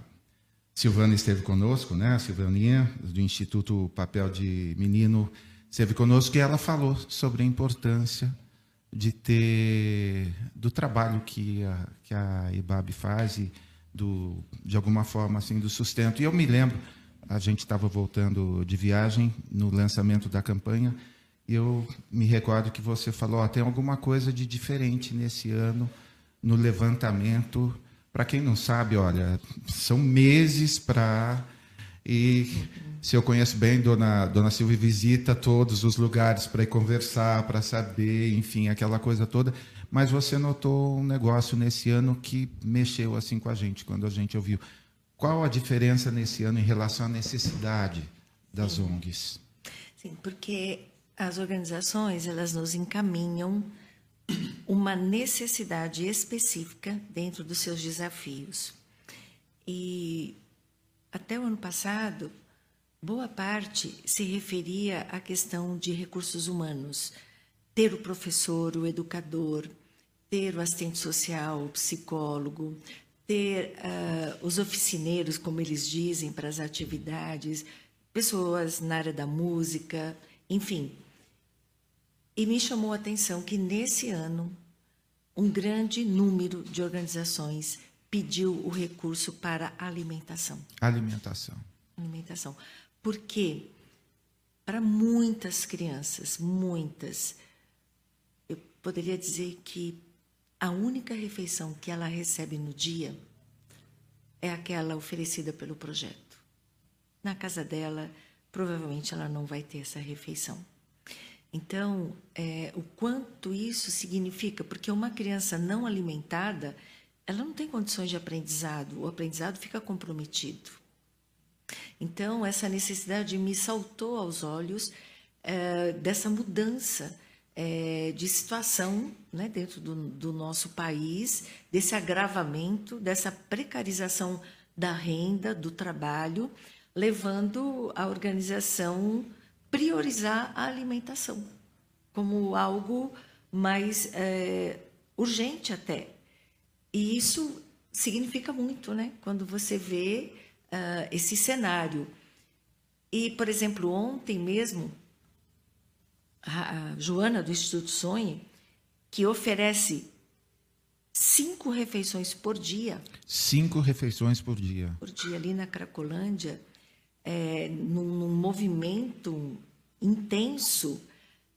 Silvana esteve conosco, né? A Silvaninha, do Instituto Papel de Menino, esteve conosco e ela falou sobre a importância de ter do trabalho que a, que a IBAB faz e do, de alguma forma assim do sustento. E eu me lembro, a gente estava voltando de viagem no lançamento da campanha eu me recordo que você falou, ó, tem alguma coisa de diferente nesse ano no levantamento. Para quem não sabe, olha, são meses para e se eu conheço bem, dona dona Silvia visita todos os lugares para ir conversar, para saber, enfim, aquela coisa toda. Mas você notou um negócio nesse ano que mexeu assim com a gente quando a gente ouviu. Qual a diferença nesse ano em relação à necessidade das ONGs? Sim, porque as organizações elas nos encaminham uma necessidade específica dentro dos seus desafios. E até o ano passado, boa parte se referia à questão de recursos humanos. Ter o professor, o educador, ter o assistente social, o psicólogo, ter uh, os oficineiros, como eles dizem, para as atividades, pessoas na área da música, enfim, e me chamou a atenção que nesse ano um grande número de organizações pediu o recurso para alimentação. Alimentação. Alimentação. Porque para muitas crianças, muitas, eu poderia dizer que a única refeição que ela recebe no dia é aquela oferecida pelo projeto. Na casa dela, provavelmente ela não vai ter essa refeição. Então, é, o quanto isso significa, porque uma criança não alimentada, ela não tem condições de aprendizado, o aprendizado fica comprometido. Então, essa necessidade me saltou aos olhos é, dessa mudança é, de situação né, dentro do, do nosso país, desse agravamento, dessa precarização da renda, do trabalho, levando a organização priorizar a alimentação como algo mais é, urgente até. E isso significa muito, né? Quando você vê uh, esse cenário. E, por exemplo, ontem mesmo, a, Joana do Instituto Sonhe, que oferece cinco refeições por dia. Cinco refeições por dia. Por dia, ali na Cracolândia, é, num, num, movimento intenso,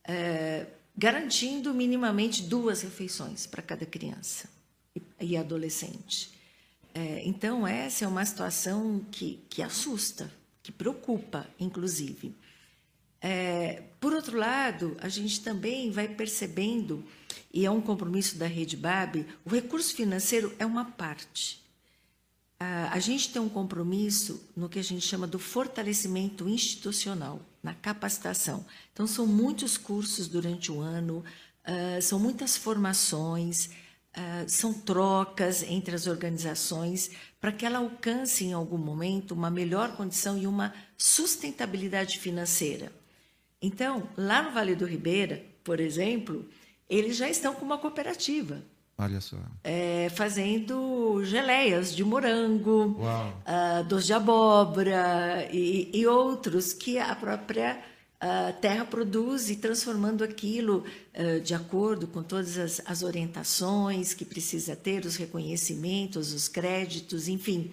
é, garantindo minimamente duas refeições para cada criança e, adolescente. É, então, essa é uma situação que, que assusta, que preocupa, inclusive. É, por outro lado, a gente também vai percebendo, e é um compromisso da Rede BAB, o recurso financeiro é uma parte a gente tem um compromisso no que a gente chama do fortalecimento institucional, na capacitação. Então, são muitos cursos durante o ano, uh, são muitas formações, uh, são trocas entre as organizações para que ela alcance, em algum momento, uma melhor condição e uma sustentabilidade financeira. Então, lá no Vale do Ribeira, por exemplo, eles já estão com uma cooperativa. Olha só. É, fazendo geleias de morango, uh, doce de abóbora e, e, outros que a própria uh, terra produz e transformando aquilo uh, de acordo com todas as, as, orientações que precisa ter, os reconhecimentos, os créditos, enfim.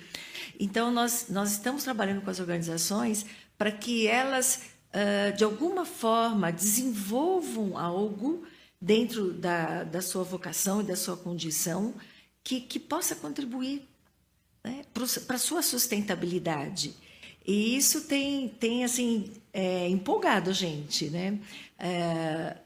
Então, nós, nós estamos trabalhando com as organizações para que elas, de alguma forma, desenvolvam algo dentro da, da sua vocação e da sua condição, que, que possa contribuir né, para a sua sustentabilidade. E isso tem, tem assim, é, empolgado a gente. Né? É,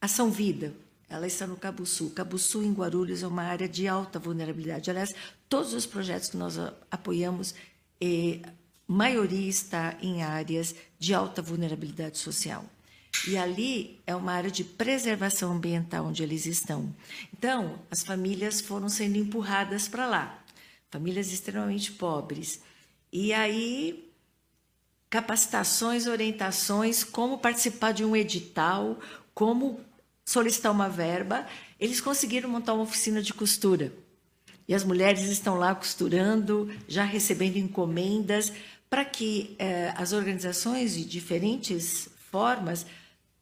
Ação Vida, ela está no. Cabo Sul, em Guarulhos, é uma área de alta vulnerabilidade. Aliás, todos os projetos que nós apoiamos, a maioria está em áreas de alta vulnerabilidade social. E ali é uma área de preservação ambiental onde eles estão. Então, as famílias foram sendo empurradas para lá, famílias extremamente pobres. E aí, capacitações, orientações, como participar de um edital, como solicitar uma verba. Eles conseguiram montar uma oficina de costura. E as mulheres estão lá costurando, já recebendo encomendas, para que eh, as organizações de diferentes formas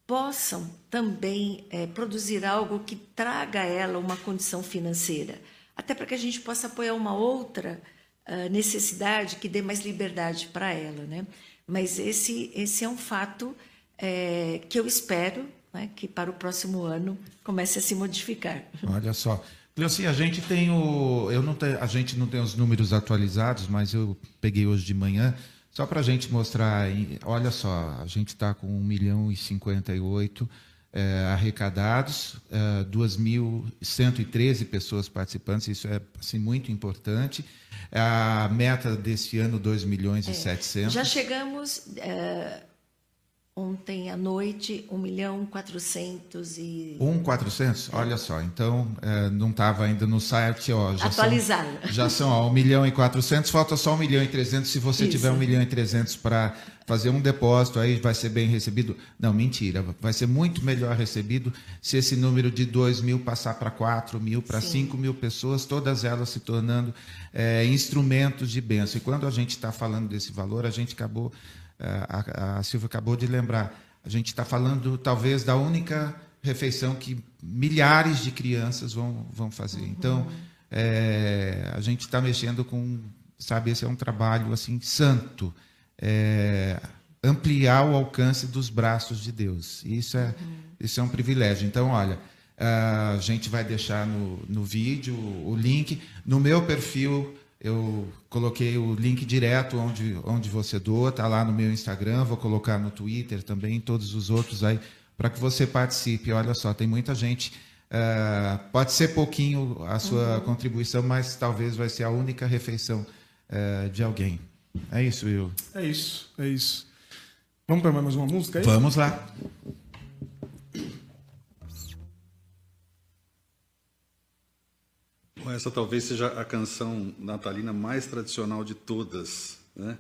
possam também é, produzir algo que traga a ela uma condição financeira, até para que a gente possa apoiar uma outra uh, necessidade que dê mais liberdade para ela, né? Mas esse esse é um fato é, que eu espero né, que para o próximo ano comece a se modificar. Olha só. Cleuci, a gente tem o. Eu não a gente não tem os números atualizados, mas eu peguei hoje de manhã. Só para a gente mostrar, olha só, a gente está com 1 milhão e 58 é, arrecadados, é, 2.113 pessoas participantes, isso é assim, muito importante. A meta desse ano, 2 milhões e é, 700. Já chegamos, é, Ontem à noite, 1 milhão 400 e... 1 400? Olha só, então é, não estava ainda no site. Ó, já Atualizar. São, já são ó, 1 milhão e 400, falta só 1 milhão e 300. Se você Isso. tiver 1 milhão e 300 para fazer um depósito, aí vai ser bem recebido. Não, mentira, vai ser muito melhor recebido se esse número de 2 mil passar para 4 mil, para 5 mil pessoas, todas elas se tornando é, instrumentos de bênção. E quando a gente está falando desse valor, a gente acabou a, a Silvia acabou de lembrar, a gente está falando talvez da única refeição que milhares de crianças vão, vão fazer. Então, é, a gente está mexendo com, sabe, esse é um trabalho assim santo, é, ampliar o alcance dos braços de Deus. Isso é, isso é um privilégio. Então, olha, a gente vai deixar no, no vídeo o link. No meu perfil, eu coloquei o link direto onde, onde você doa, está lá no meu Instagram, vou colocar no Twitter também, todos os outros aí, para que você participe. Olha só, tem muita gente. Uh, pode ser pouquinho a sua uhum. contribuição, mas talvez vai ser a única refeição uh, de alguém. É isso, Will. É isso, é isso. Vamos para mais uma música aí? Vamos lá. Essa talvez seja a canção natalina mais tradicional de todas, né?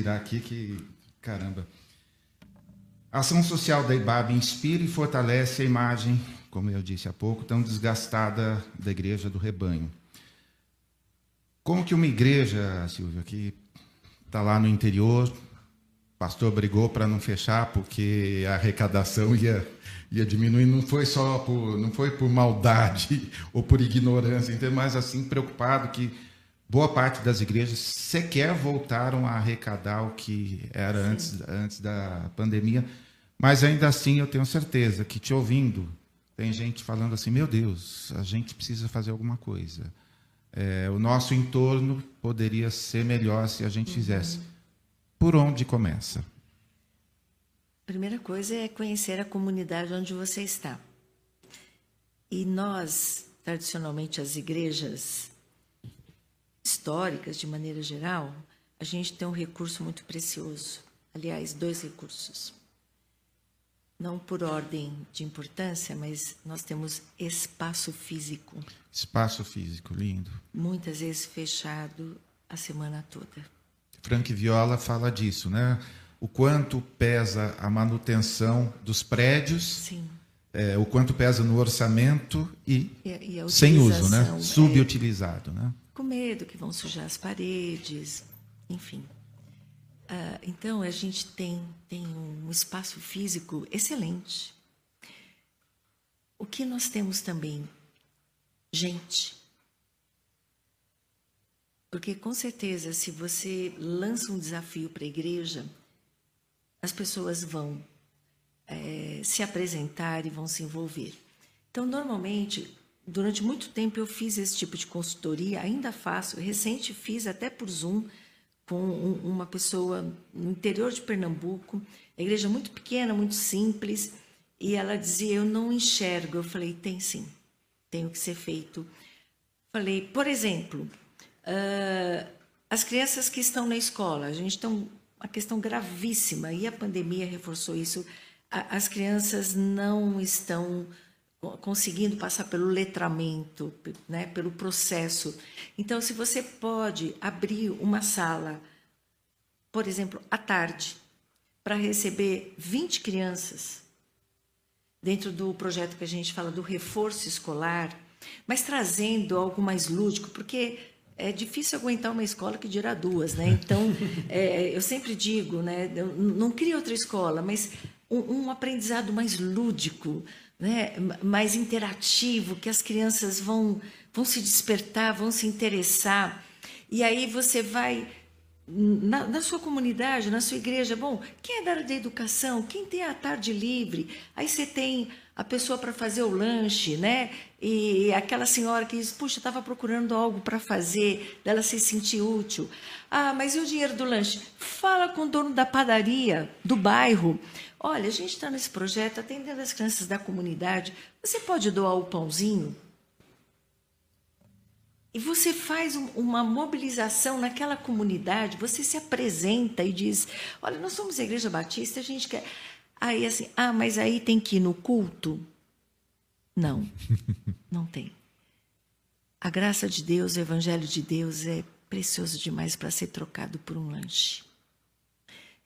Respirar aqui que, caramba. A ação social da IBAB inspira e fortalece a imagem, como eu disse há pouco, tão desgastada da igreja do rebanho. Como que uma igreja, Silvia, que está lá no interior, o pastor brigou para não fechar porque a arrecadação ia, ia diminuir, não foi só por, não foi por maldade ou por ignorância, mas assim preocupado que boa parte das igrejas sequer voltaram a arrecadar o que era antes, antes da pandemia, mas ainda assim eu tenho certeza que te ouvindo, tem gente falando assim: meu Deus, a gente precisa fazer alguma coisa. É, o nosso entorno poderia ser melhor se a gente uhum. fizesse. Por onde começa? Primeira coisa é conhecer a comunidade onde você está. E nós, tradicionalmente, as igrejas, históricas, de maneira geral, a gente tem um recurso muito precioso. Aliás, dois recursos. Não por ordem de importância, mas nós temos espaço físico. Espaço físico, lindo. Muitas vezes fechado a semana toda. Frank Viola fala disso, né? O quanto pesa a manutenção dos prédios. Sim. É, o quanto pesa no orçamento e, e, e sem uso, né? É. Subutilizado, é, né? Com medo que vão sujar as paredes, enfim. Uh, então, a gente tem, tem um espaço físico excelente. O que nós temos também? Gente. Porque, com certeza, se você lança um desafio para a igreja, as pessoas vão é, se apresentar e vão se envolver. Então, normalmente, Durante muito tempo eu fiz esse tipo de consultoria, ainda faço. Recente fiz até por Zoom com um, uma pessoa no interior de Pernambuco, a igreja muito pequena, muito simples, e ela dizia: Eu não enxergo. Eu falei: Tem sim, tem o que ser feito. Falei, por exemplo, uh, as crianças que estão na escola, a gente tem uma questão gravíssima e a pandemia reforçou isso. As crianças não estão conseguindo passar pelo letramento, né, pelo processo. Então, se você pode abrir uma sala, por exemplo, à tarde, para receber 20 crianças, dentro do projeto que a gente fala do reforço escolar, mas trazendo algo mais lúdico, porque é difícil aguentar uma escola que dirá duas, né? Então, é, eu sempre digo, né? Não cria outra escola, mas um, um aprendizado mais lúdico, né, mais interativo, que as crianças vão, vão se despertar, vão se interessar. E aí você vai na, na, sua comunidade, na sua igreja, bom, quem é da área da educação? Quem tem a tarde livre? Aí você tem a pessoa para fazer o lanche, né? E aquela senhora que diz, puxa, estava procurando algo para fazer, dela se sentir útil. Ah, mas e o dinheiro do lanche? Fala com o dono da padaria do bairro. Olha, a gente está nesse projeto atendendo as crianças da comunidade. Você pode doar o pãozinho? E você faz um, uma mobilização naquela comunidade, você se apresenta e diz: Olha, nós somos a Igreja Batista, a gente quer. Aí assim, ah, mas aí tem que ir no culto? Não, não tem. A graça de Deus, o Evangelho de Deus é precioso demais para ser trocado por um lanche.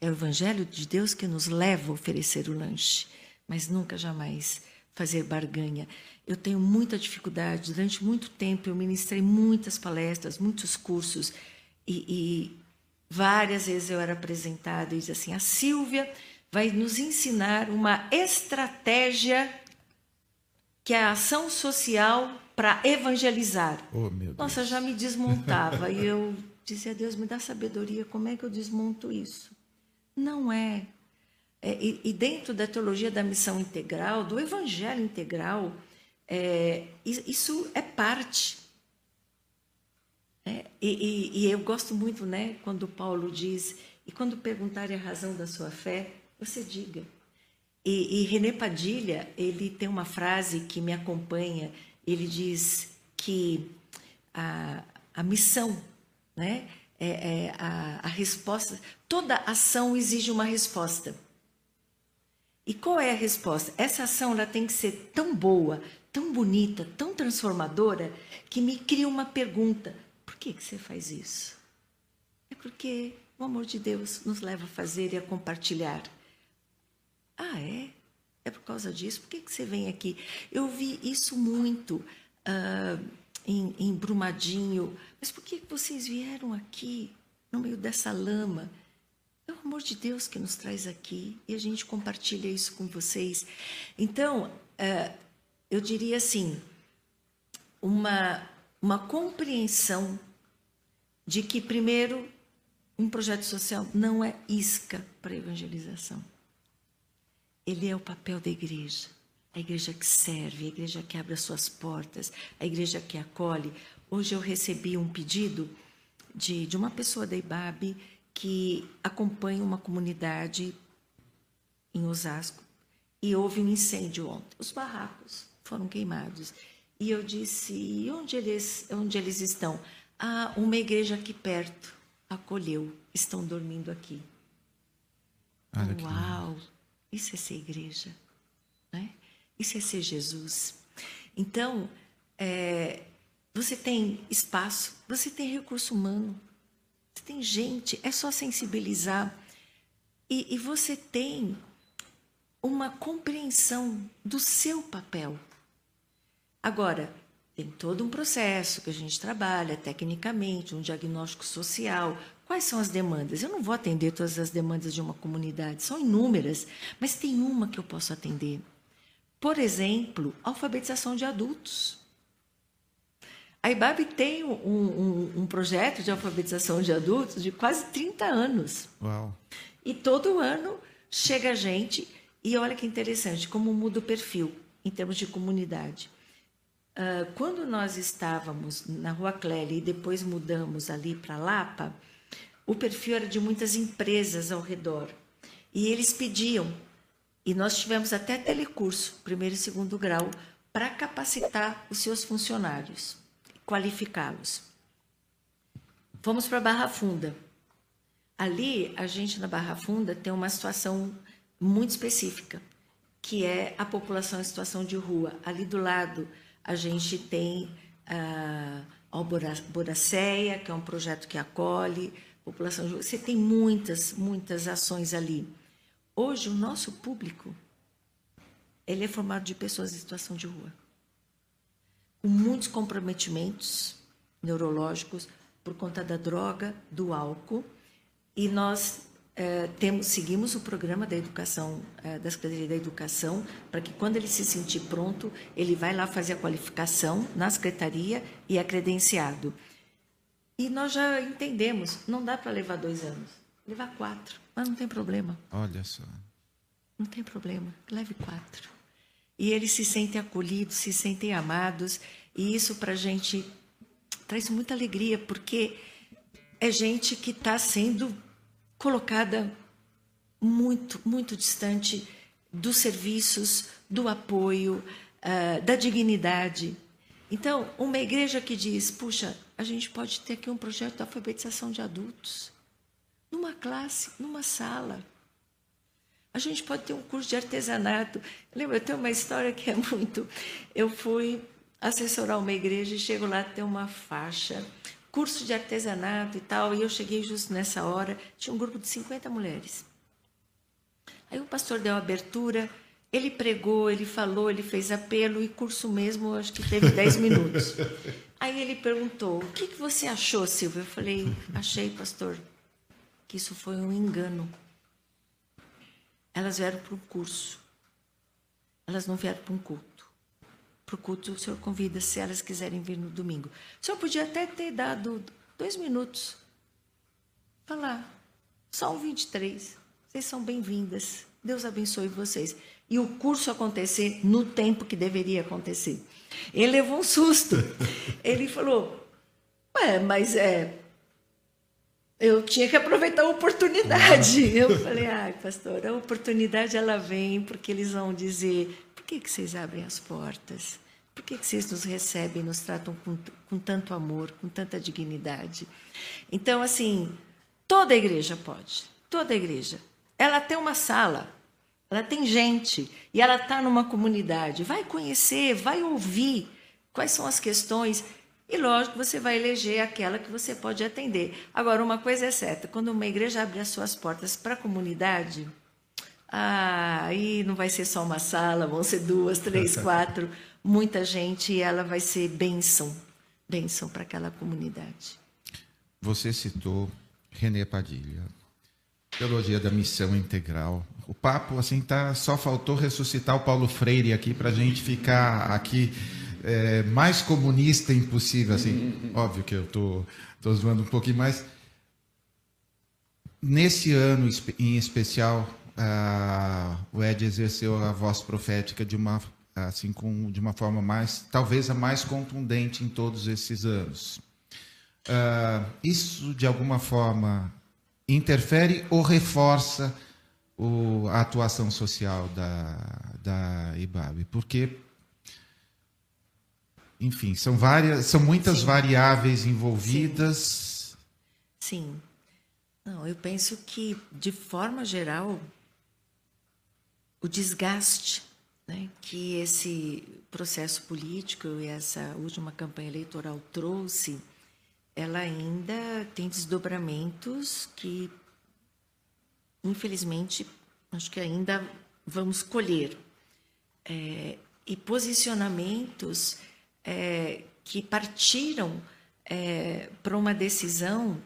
É o Evangelho de Deus que nos leva a oferecer o lanche, mas nunca jamais fazer barganha. Eu tenho muita dificuldade. Durante muito tempo eu ministrei muitas palestras, muitos cursos e, e várias vezes eu era apresentada e dizia assim: a Silvia vai nos ensinar uma estratégia que é a ação social para evangelizar. Oh, Nossa, já me desmontava e eu dizia: Deus me dá sabedoria. Como é que eu desmonto isso? Não é. é e, e, dentro da teologia da missão integral, do evangelho integral, é, isso é parte. É, e, e, e, eu gosto muito, né, quando Paulo diz: e quando perguntarem a razão da sua fé, você diga. E, e René Padilha, ele tem uma frase que me acompanha. Ele diz que a, a missão, né, é, é, a, a resposta. Toda ação exige uma resposta. E qual é a resposta? Essa ação ela tem que ser tão boa, tão bonita, tão transformadora, que me cria uma pergunta: por que, que você faz isso? É porque o amor de Deus nos leva a fazer e a compartilhar. Ah, é? É por causa disso? Por que, que você vem aqui? Eu vi isso muito. Uh, em, em Brumadinho. Mas por que vocês vieram aqui, no meio dessa lama? É o amor de Deus que nos traz aqui e a gente compartilha isso com vocês. Então, é, eu diria assim, uma, uma compreensão de que, primeiro, um projeto social não é isca para evangelização. Ele é o papel da igreja a igreja que serve, a igreja que abre as suas portas, a igreja que acolhe. Hoje eu recebi um pedido de, de uma pessoa da IBAB que acompanha uma comunidade em Osasco e houve um incêndio ontem. Os barracos foram queimados. E eu disse: onde eles, onde eles estão? Ah, uma igreja aqui perto acolheu, estão dormindo aqui. Uau! Isso é ser igreja. Isso é ser Jesus. Então, é, você tem espaço, você tem recurso humano, você tem gente, é só sensibilizar. E, e você tem uma compreensão do seu papel. Agora, tem todo um processo que a gente trabalha tecnicamente, um diagnóstico social. Quais são as demandas? Eu não vou atender todas as demandas de uma comunidade, são inúmeras, mas tem uma que eu posso atender. Por exemplo, alfabetização de adultos. A IBAB tem um, um, um, projeto de alfabetização de adultos de quase 30 anos. Uau. E todo ano chega gente, e olha que interessante, como muda o perfil em termos de comunidade. Uh, quando nós estávamos na Rua Clélia e depois mudamos ali para Lapa, o perfil era de muitas empresas ao redor. E eles pediam, e nós tivemos até telecurso, primeiro e segundo grau, para capacitar os seus funcionários, qualificá-los. Fomos para Barra Funda. Ali, a gente na Barra Funda tem uma situação muito específica, que é a população em situação de rua. Ali do lado, a gente tem a Alboraceia, que é um projeto que acolhe população de rua. Você tem muitas, muitas ações ali. Hoje, o nosso público, ele é formado de pessoas em situação de rua, com muitos comprometimentos neurológicos por conta da droga, do álcool, e nós é, temos, seguimos o programa da educação, é, da Secretaria da Educação, para que quando ele se sentir pronto, ele vai lá fazer a qualificação na Secretaria e é credenciado. E nós já entendemos, não dá para levar dois anos, levar quatro, mas não tem problema. Olha só. Não tem problema, leve quatro. E eles se sentem acolhidos, se sentem amados, e isso para a gente traz muita alegria, porque é gente que está sendo colocada muito, muito distante dos serviços, do apoio, uh, da dignidade. Então, uma igreja que diz: puxa, a gente pode ter aqui um projeto de alfabetização de adultos, numa classe, numa sala. A gente pode ter um curso de artesanato. Lembra, eu tenho uma história que é muito. Eu fui assessorar uma igreja e chego lá, tem uma faixa curso de artesanato e tal, e eu cheguei justo nessa hora, tinha um grupo de 50 mulheres. Aí o pastor deu a abertura, ele pregou, ele falou, ele fez apelo, e curso mesmo, acho que teve 10 minutos. Aí ele perguntou: O que, que você achou, Silvia? Eu falei: Achei, pastor, que isso foi um engano. Elas vieram para um curso, elas não vieram para um culto para o culto, o senhor convida se elas quiserem vir no domingo. O senhor podia até ter dado dois minutos. Falar, um 23. Vocês são bem-vindas. Deus abençoe vocês. E o curso acontecer no tempo que deveria acontecer. Ele levou um susto. Ele falou: Ué, mas é. Eu tinha que aproveitar a oportunidade. Eu falei: Ai, pastor, a oportunidade ela vem porque eles vão dizer: por que, que vocês abrem as portas? Por que, que vocês nos recebem, nos tratam com, com tanto amor, com tanta dignidade? Então, assim, toda igreja pode, toda igreja. Ela tem uma sala, ela tem gente, e ela está numa comunidade. Vai conhecer, vai ouvir quais são as questões. E lógico, você vai eleger aquela que você pode atender. Agora, uma coisa é certa: quando uma igreja abre as suas portas para a comunidade, ah, aí não vai ser só uma sala, vão ser duas, três, quatro, muita gente e ela vai ser bênção, bênção para aquela comunidade. Você citou René Padilha, teologia da missão integral. O papo assim tá, só faltou ressuscitar o Paulo Freire aqui para a gente ficar aqui é, mais comunista impossível, assim. Óbvio que eu tô, tô zoando um pouquinho, mas nesse ano em especial o Ed exerceu a voz profética de uma assim com de uma forma mais talvez a mais contundente em todos esses anos. Ah, isso de alguma forma interfere ou reforça o, a atuação social da, da IBAB? Porque enfim, são várias, são muitas Sim. variáveis envolvidas. Sim. Não, eu penso que de forma geral o desgaste né, que esse processo político e essa última campanha eleitoral trouxe, ela ainda tem desdobramentos que, infelizmente, acho que ainda vamos colher. É, e posicionamentos é, que partiram é, para uma decisão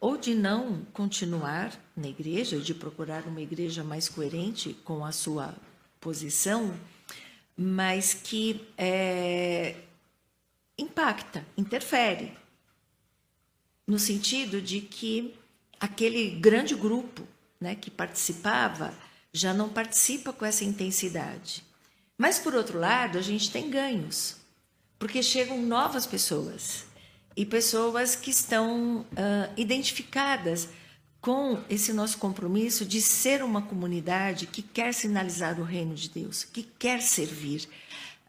ou de não continuar na igreja, de procurar uma igreja mais coerente com a sua posição, mas que é, impacta, interfere, no sentido de que aquele grande grupo né, que participava já não participa com essa intensidade. Mas, por outro lado, a gente tem ganhos, porque chegam novas pessoas e pessoas que estão uh, identificadas com esse nosso compromisso de ser uma comunidade que quer sinalizar o reino de Deus, que quer servir,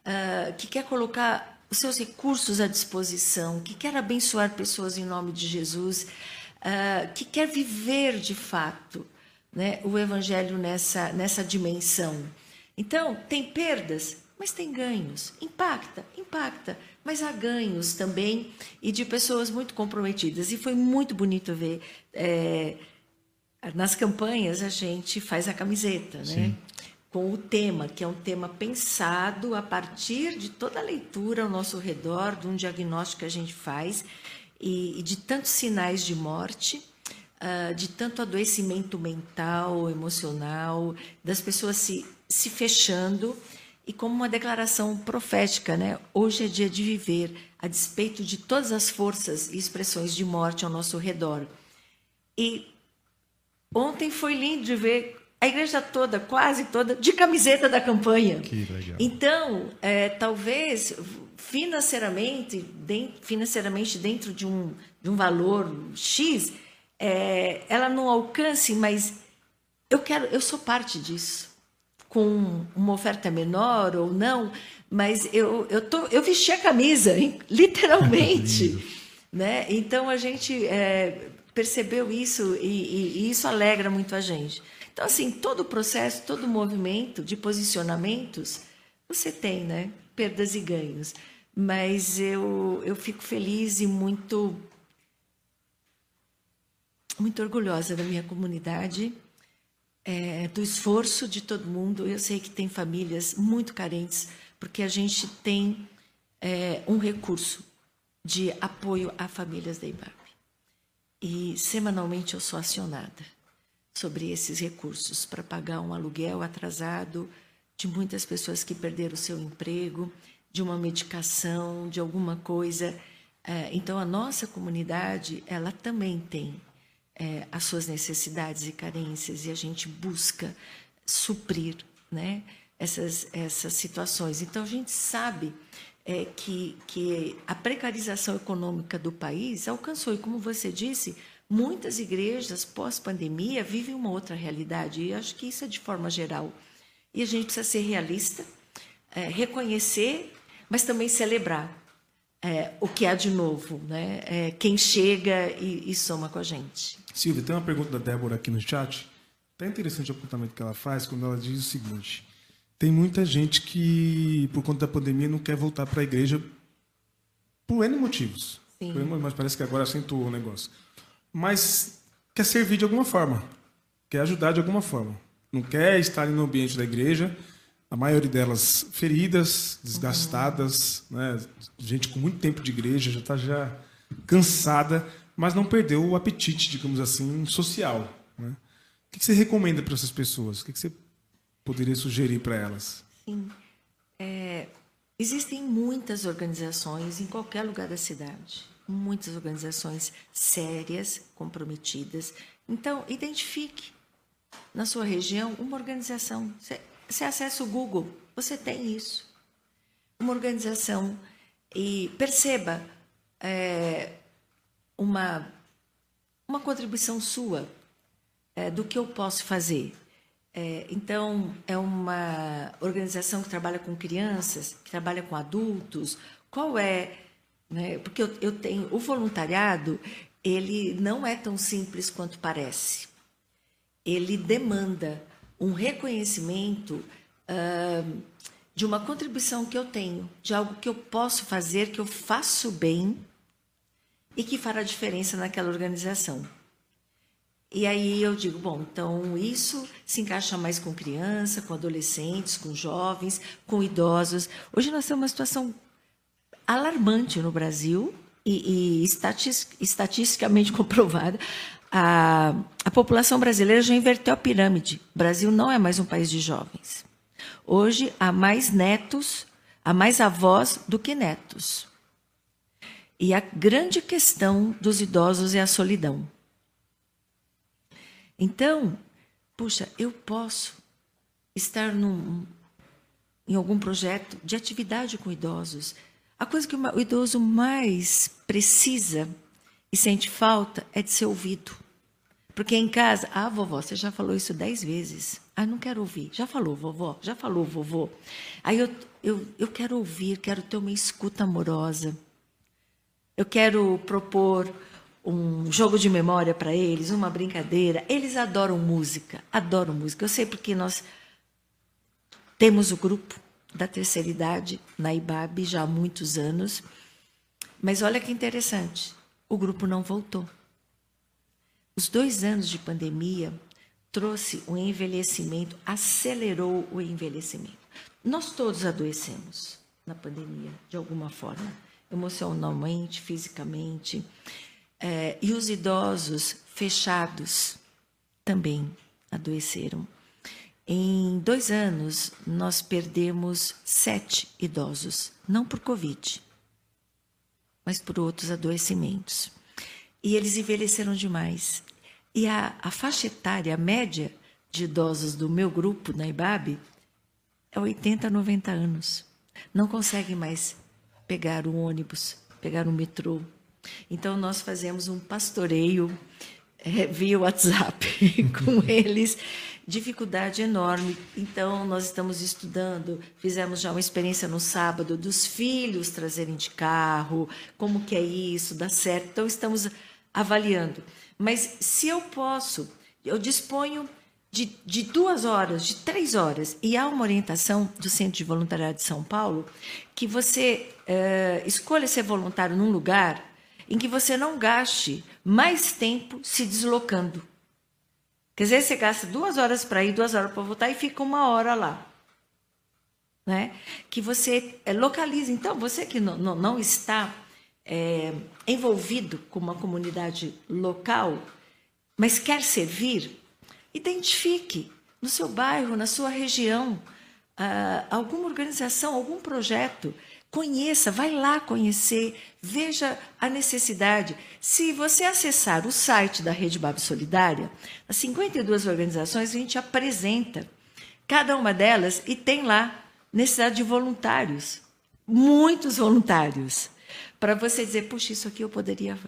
uh, que quer colocar os seus recursos à disposição, que quer abençoar pessoas em nome de Jesus, uh, que quer viver de fato né, o Evangelho nessa, nessa dimensão. Então, tem perdas, mas tem ganhos. Impacta, impacta, mas há ganhos também e de pessoas muito comprometidas. E foi muito bonito ver. É, nas campanhas a gente faz a camiseta, né? Com o tema, que é um tema pensado a partir de toda a leitura ao nosso redor, de um diagnóstico que a gente faz e, e de tantos sinais de morte. Uh, de tanto adoecimento mental, emocional, das pessoas se, se fechando e como uma declaração profética, né? Hoje é dia de viver, a despeito de todas as forças e expressões de morte ao nosso redor. E ontem foi lindo de ver a igreja toda, quase toda, de camiseta da campanha. Que legal. Então, é, talvez financeiramente, de, financeiramente dentro de um, de um valor X, é, ela não alcance, mas eu quero, eu sou parte disso com uma oferta menor ou não, mas eu, eu, tô, eu vesti a camisa, hein? literalmente. né? Então a gente é, percebeu isso e, e, e, isso alegra muito a gente. Então, assim, todo o processo, todo o movimento de posicionamentos, você tem, né? Perdas e ganhos. Mas eu, eu fico feliz e muito, muito orgulhosa da minha comunidade é, do esforço de todo mundo. Eu sei que tem famílias muito carentes, porque a gente tem é, um recurso de apoio a famílias da IBAP. E semanalmente eu sou acionada sobre esses recursos para pagar um aluguel atrasado de muitas pessoas que perderam seu emprego, de uma medicação, de alguma coisa. É, então a nossa comunidade ela também tem é, as suas necessidades e carências e a gente busca suprir né, essas, essas situações. Então, a gente sabe é, que, que a precarização econômica do país alcançou, e como você disse, muitas igrejas pós-pandemia vivem uma outra realidade, e acho que isso é de forma geral. E a gente precisa ser realista, é, reconhecer, mas também celebrar é, o que há de novo, né? É, quem chega e, e, soma com a gente. Silvia, tem uma pergunta da Débora aqui no chat. Tá interessante o apontamento que ela faz quando ela diz o seguinte: tem muita gente que, por conta da pandemia, não quer voltar para a igreja por N motivos. Sim. Mas parece que agora acentuou o negócio. Mas quer servir de alguma forma, quer ajudar de alguma forma. Não quer estar no ambiente da igreja, a maioria delas feridas, desgastadas, uhum. né? gente com muito tempo de igreja, já está já cansada, mas não perdeu o apetite, digamos assim, social. Né? O que você recomenda para essas pessoas? O que você poderia sugerir para elas? Sim. É, existem muitas organizações em qualquer lugar da cidade, muitas organizações sérias, comprometidas. Então, identifique na sua região uma organização. Você acessa o Google, você tem isso. Uma organização e perceba é, uma, uma contribuição sua é, do que eu posso fazer. É, então, é uma organização que trabalha com crianças, que trabalha com adultos. Qual é? Né? Porque eu, eu tenho. O voluntariado, ele não é tão simples quanto parece. Ele demanda um reconhecimento uh, de uma contribuição que eu tenho, de algo que eu posso fazer, que eu faço bem e que fará diferença naquela organização. E aí eu digo, bom, então isso se encaixa mais com criança, com adolescentes, com jovens, com idosos. Hoje nós temos uma situação alarmante no Brasil e, e estatisticamente comprovada a, a população brasileira já inverteu a pirâmide. O Brasil não é mais um país de jovens. Hoje há mais netos, há mais avós do que netos. E a grande questão dos idosos é a solidão. Então, puxa, eu posso estar num, em algum projeto de atividade com idosos. A coisa que o idoso mais precisa e sente falta é de ser ouvido. Porque em casa, ah, vovó, você já falou isso dez vezes. Ah, não quero ouvir. Já falou, vovó? Já falou, vovô? Aí eu, eu, eu quero ouvir, quero ter uma escuta amorosa. Eu quero propor um jogo de memória para eles, uma brincadeira. Eles adoram música, adoram música. Eu sei porque nós temos o grupo da terceira idade na IBAB já há muitos anos. Mas olha que interessante, o grupo não voltou. Os dois anos de pandemia trouxe um envelhecimento, acelerou o envelhecimento. Nós todos adoecemos na pandemia, de alguma forma, emocionalmente, fisicamente. É, e os idosos fechados também adoeceram. Em dois anos, nós perdemos sete idosos, não por Covid, mas por outros adoecimentos. E eles envelheceram demais. E a, a faixa etária, a média de idosos do meu grupo, na IBAB, é 80, 90 anos. Não conseguem mais pegar o ônibus, pegar o metrô. Então, nós fazemos um pastoreio é, via WhatsApp com eles dificuldade enorme. Então, nós estamos estudando, fizemos já uma experiência no sábado dos filhos trazerem de carro, como que é isso, dá certo. Então, estamos avaliando. Mas se eu posso, eu disponho de, de duas horas, de três horas, e há uma orientação do Centro de Voluntariado de São Paulo que você é, escolha ser voluntário num lugar em que você não gaste mais tempo se deslocando. Quer dizer, você gasta duas horas para ir, duas horas para voltar e fica uma hora lá. Né? Que você é, localiza. Então, você que não, não, não está é, envolvido com uma comunidade local, mas quer servir, identifique no seu bairro, na sua região, ah, alguma organização, algum projeto Conheça, vai lá conhecer, veja a necessidade. Se você acessar o site da Rede Bab Solidária, as 52 organizações a gente apresenta cada uma delas e tem lá necessidade de voluntários, muitos voluntários, para você dizer, puxa, isso aqui eu poderia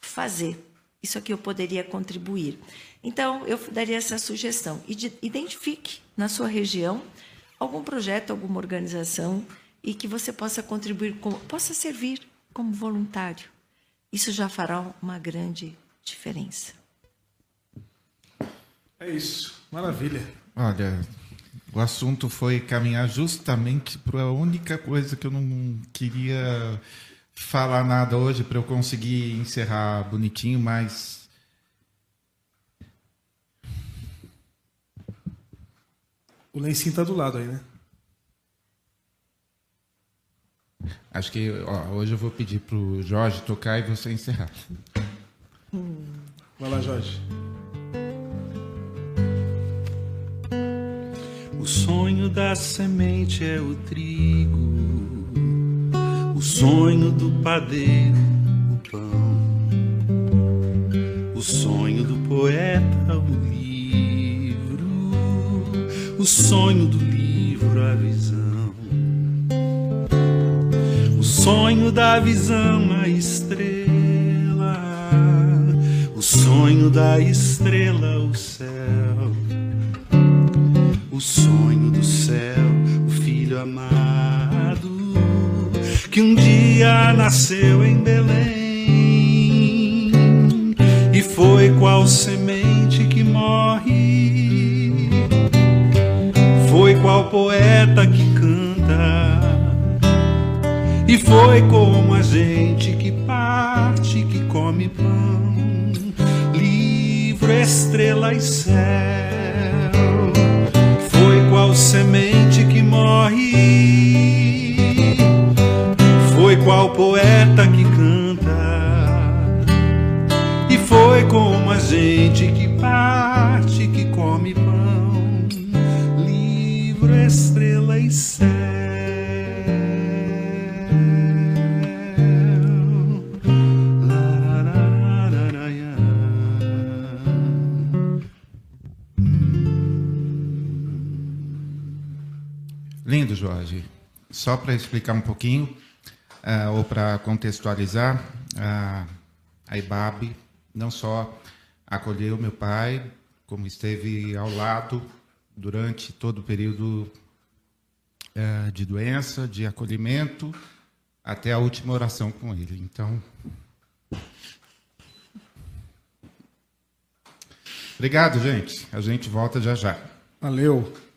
fazer, isso aqui eu poderia contribuir. Então, eu daria essa sugestão. Identifique na sua região algum projeto, alguma organização e que você possa contribuir, com, possa servir como voluntário. Isso já fará uma grande diferença. É isso, maravilha. Olha, o assunto foi caminhar justamente para a única coisa que eu não queria falar nada hoje para eu conseguir encerrar bonitinho, mas o lencinho está do lado aí, né? Acho que ó, hoje eu vou pedir para o Jorge tocar e você encerrar. Vai lá, Jorge. O sonho da semente é o trigo, o sonho do padeiro, o pão, o sonho do poeta, o livro, o sonho do livro, a visão sonho da visão, a estrela, o sonho da estrela, o céu, o sonho do céu, o filho amado, que um dia nasceu em Belém e foi qual semente que morre, foi qual poeta que foi como a gente que parte, que come pão, livro, estrela e céu. Foi qual semente que morre, foi qual poeta que canta, e foi como a gente que parte, que come pão, Só para explicar um pouquinho, uh, ou para contextualizar, uh, a IBAB, não só acolheu meu pai, como esteve ao lado durante todo o período é, de doença, de acolhimento, até a última oração com ele. Então. Obrigado, gente. A gente volta já já. Valeu.